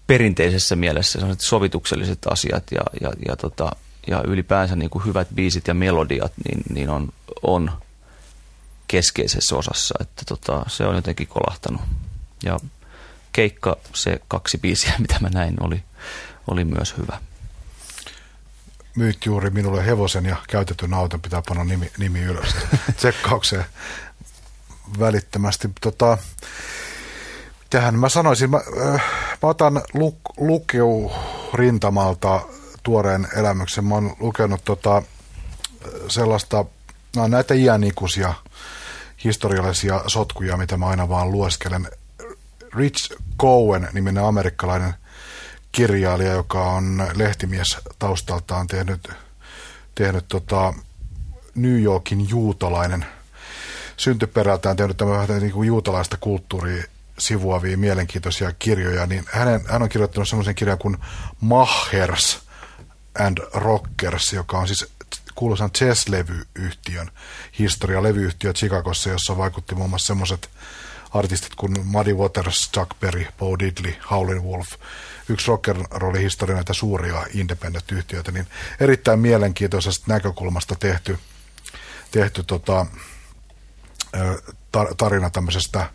perinteisessä mielessä sellaiset sovitukselliset asiat ja, ja, ja, tota, ja ylipäänsä niin kuin hyvät biisit ja melodiat niin, niin on, on keskeisessä osassa, että tota, se on jotenkin kolahtanut. Ja keikka, se kaksi biisiä, mitä mä näin, oli, oli myös hyvä. Myyt juuri minulle hevosen ja käytetyn auton, pitää panna nimi, nimi ylös tsekkaukseen välittömästi. Tota, tähän mä sanoisin, mä, äh, mä otan luk, lukeu rintamalta tuoreen elämyksen. Mä oon lukenut tota, sellaista, no, näitä iänikuisia historiallisia sotkuja, mitä mä aina vaan lueskelen. Rich Cohen, niminen amerikkalainen kirjailija, joka on lehtimies taustaltaan tehnyt, tehnyt tota New Yorkin juutalainen syntyperältään tehnyt tämmöistä niin juutalaista kulttuuria sivuavia mielenkiintoisia kirjoja, niin hänen, hän on kirjoittanut semmoisen kirjan kuin Mahers and Rockers, joka on siis kuuluisan Chess-levyyhtiön historia, levyyhtiö Chicagossa, jossa vaikutti muun muassa semmoiset artistit kuin Muddy Waters, Chuck Berry, Bo Diddley, Howlin' Wolf, yksi rock'n'rollin historia näitä suuria independent-yhtiöitä, niin erittäin mielenkiintoisesta näkökulmasta tehty, tehty tota, tarina tämmöisestä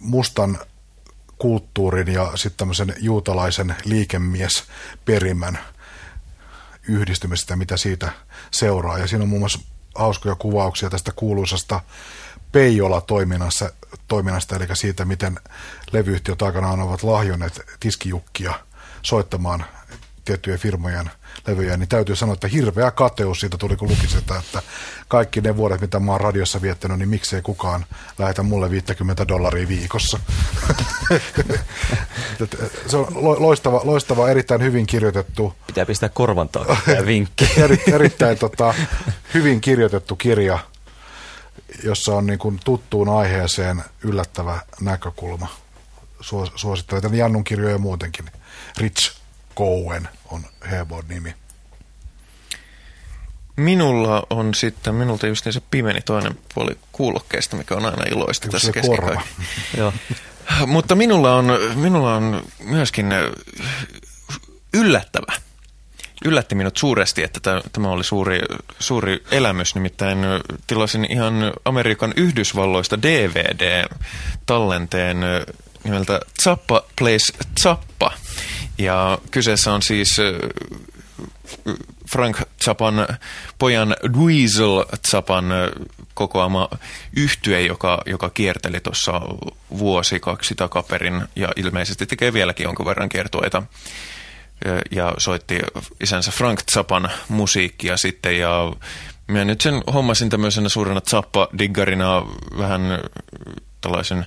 mustan kulttuurin ja sitten tämmöisen juutalaisen liikemies perimän yhdistymisestä, mitä siitä seuraa. Ja siinä on muun muassa hauskoja kuvauksia tästä kuuluisasta Peijola-toiminnasta, toiminnasta, eli siitä, miten levyyhtiöt aikanaan ovat lahjonneet tiskijukkia soittamaan tiettyjen firmojen levyjä, niin täytyy sanoa, että hirveä kateus siitä tuli, kun luki sitä, että kaikki ne vuodet, mitä mä oon radiossa viettänyt, niin miksei kukaan lähetä mulle 50 dollaria viikossa. Se on loistava, loistava, erittäin hyvin kirjoitettu. Pitää pistää korvan vinkki. Eri, erittäin tota, hyvin kirjoitettu kirja, jossa on niin kuin tuttuun aiheeseen yllättävä näkökulma. Suosittelen Jannun kirjoja muutenkin. Rich Cohen on Heboard-nimi. Minulla on sitten, minulta just se pimeni toinen puoli kuulokkeesta, mikä on aina iloista tässä keskellä. Mutta minulla on, minulla on myöskin yllättävä. Yllätti minut suuresti, että tämä oli suuri, suuri elämys. Nimittäin tilasin ihan Amerikan Yhdysvalloista DVD-tallenteen nimeltä Zappa Plays Zappa. Ja kyseessä on siis Frank Zappan pojan Dweezil Zappan kokoama yhtye, joka, joka kierteli tuossa vuosi kaksi takaperin ja ilmeisesti tekee vieläkin jonkun verran kiertueita ja soitti isänsä Frank Zappan musiikkia sitten ja minä nyt sen hommasin tämmöisenä suurena Zappa-diggarina vähän tällaisen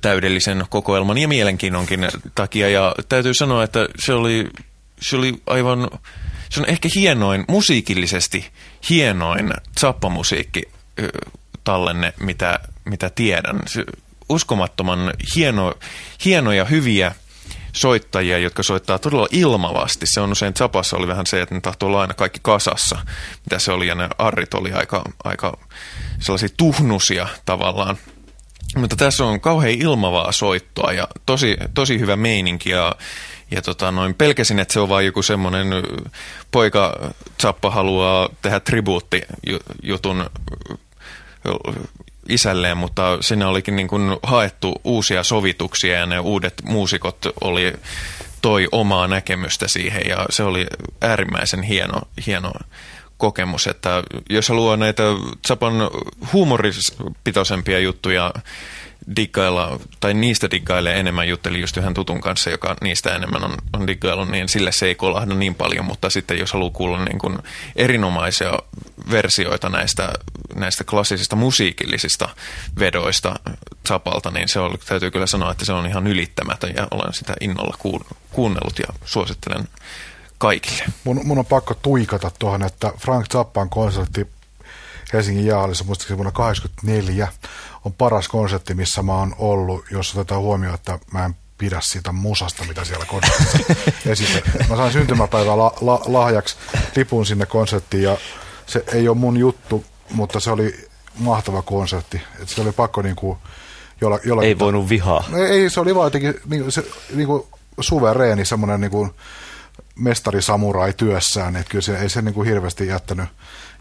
täydellisen kokoelman ja mielenkiinnonkin takia. Ja täytyy sanoa, että se oli, se oli aivan, se on ehkä hienoin, musiikillisesti hienoin zappamusiikki tallenne, mitä, mitä tiedän. Se, uskomattoman hieno, hienoja, hyviä soittajia, jotka soittaa todella ilmavasti. Se on usein Zapassa oli vähän se, että ne tahtoo olla aina kaikki kasassa, mitä se oli, ja ne arrit oli aika, aika sellaisia tuhnusia tavallaan. Mutta tässä on kauhean ilmavaa soittoa ja tosi, tosi hyvä meininki ja, ja tota, noin pelkäsin, että se on vain joku semmoinen poika Zappa haluaa tehdä tribuuttijutun isälleen, mutta siinä olikin niin kuin haettu uusia sovituksia ja ne uudet muusikot oli, toi omaa näkemystä siihen ja se oli äärimmäisen hieno, hieno kokemus, että jos haluaa näitä Zapan huumoripitoisempia juttuja diggailla, tai niistä diggailee enemmän, juttelin just yhden tutun kanssa, joka niistä enemmän on, on diggaillut, niin sille se ei kolahda niin paljon, mutta sitten jos haluaa kuulla niin kuin erinomaisia versioita näistä, näistä klassisista musiikillisista vedoista Zapalta, niin se on, täytyy kyllä sanoa, että se on ihan ylittämätön ja olen sitä innolla kuunnellut ja suosittelen kaikille. Mun, mun on pakko tuikata tuohon, että Frank Zappan konsertti Helsingin jäähallissa muistaakseni vuonna 1984 on paras konsertti, missä mä oon ollut, jos otetaan huomioon, että mä en pidä siitä musasta, mitä siellä konsertissa esitetään. Mä sain syntymäpäivän la, la, lahjaksi lipun sinne konserttiin ja se ei ole mun juttu, mutta se oli mahtava konsertti. Et se oli pakko niinku, jolla, jolla Ei voinut vihaa. Ei, se oli vaan jotenkin niin, se, niin kuin suvereeni, semmoinen niin kuin mestarisamurai työssään, että kyllä se ei se niin kuin hirveästi jättänyt,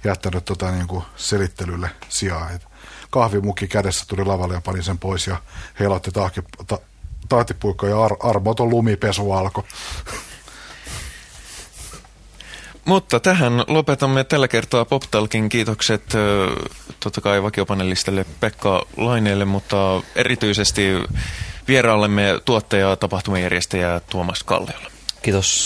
jättänyt tota, niin kuin selittelylle sijaa. Et kahvimukki kädessä tuli lavalle ja pani sen pois ja heilotti tahki, ta, tahtipuikko ja ar, armoton lumipesu alkoi. Mutta tähän lopetamme tällä kertaa PopTalkin kiitokset totta kai vakiopanelistille Pekka Laineelle, mutta erityisesti vieraallemme tuottaja ja tapahtumajärjestäjä Tuomas Kalliolle. Kiitos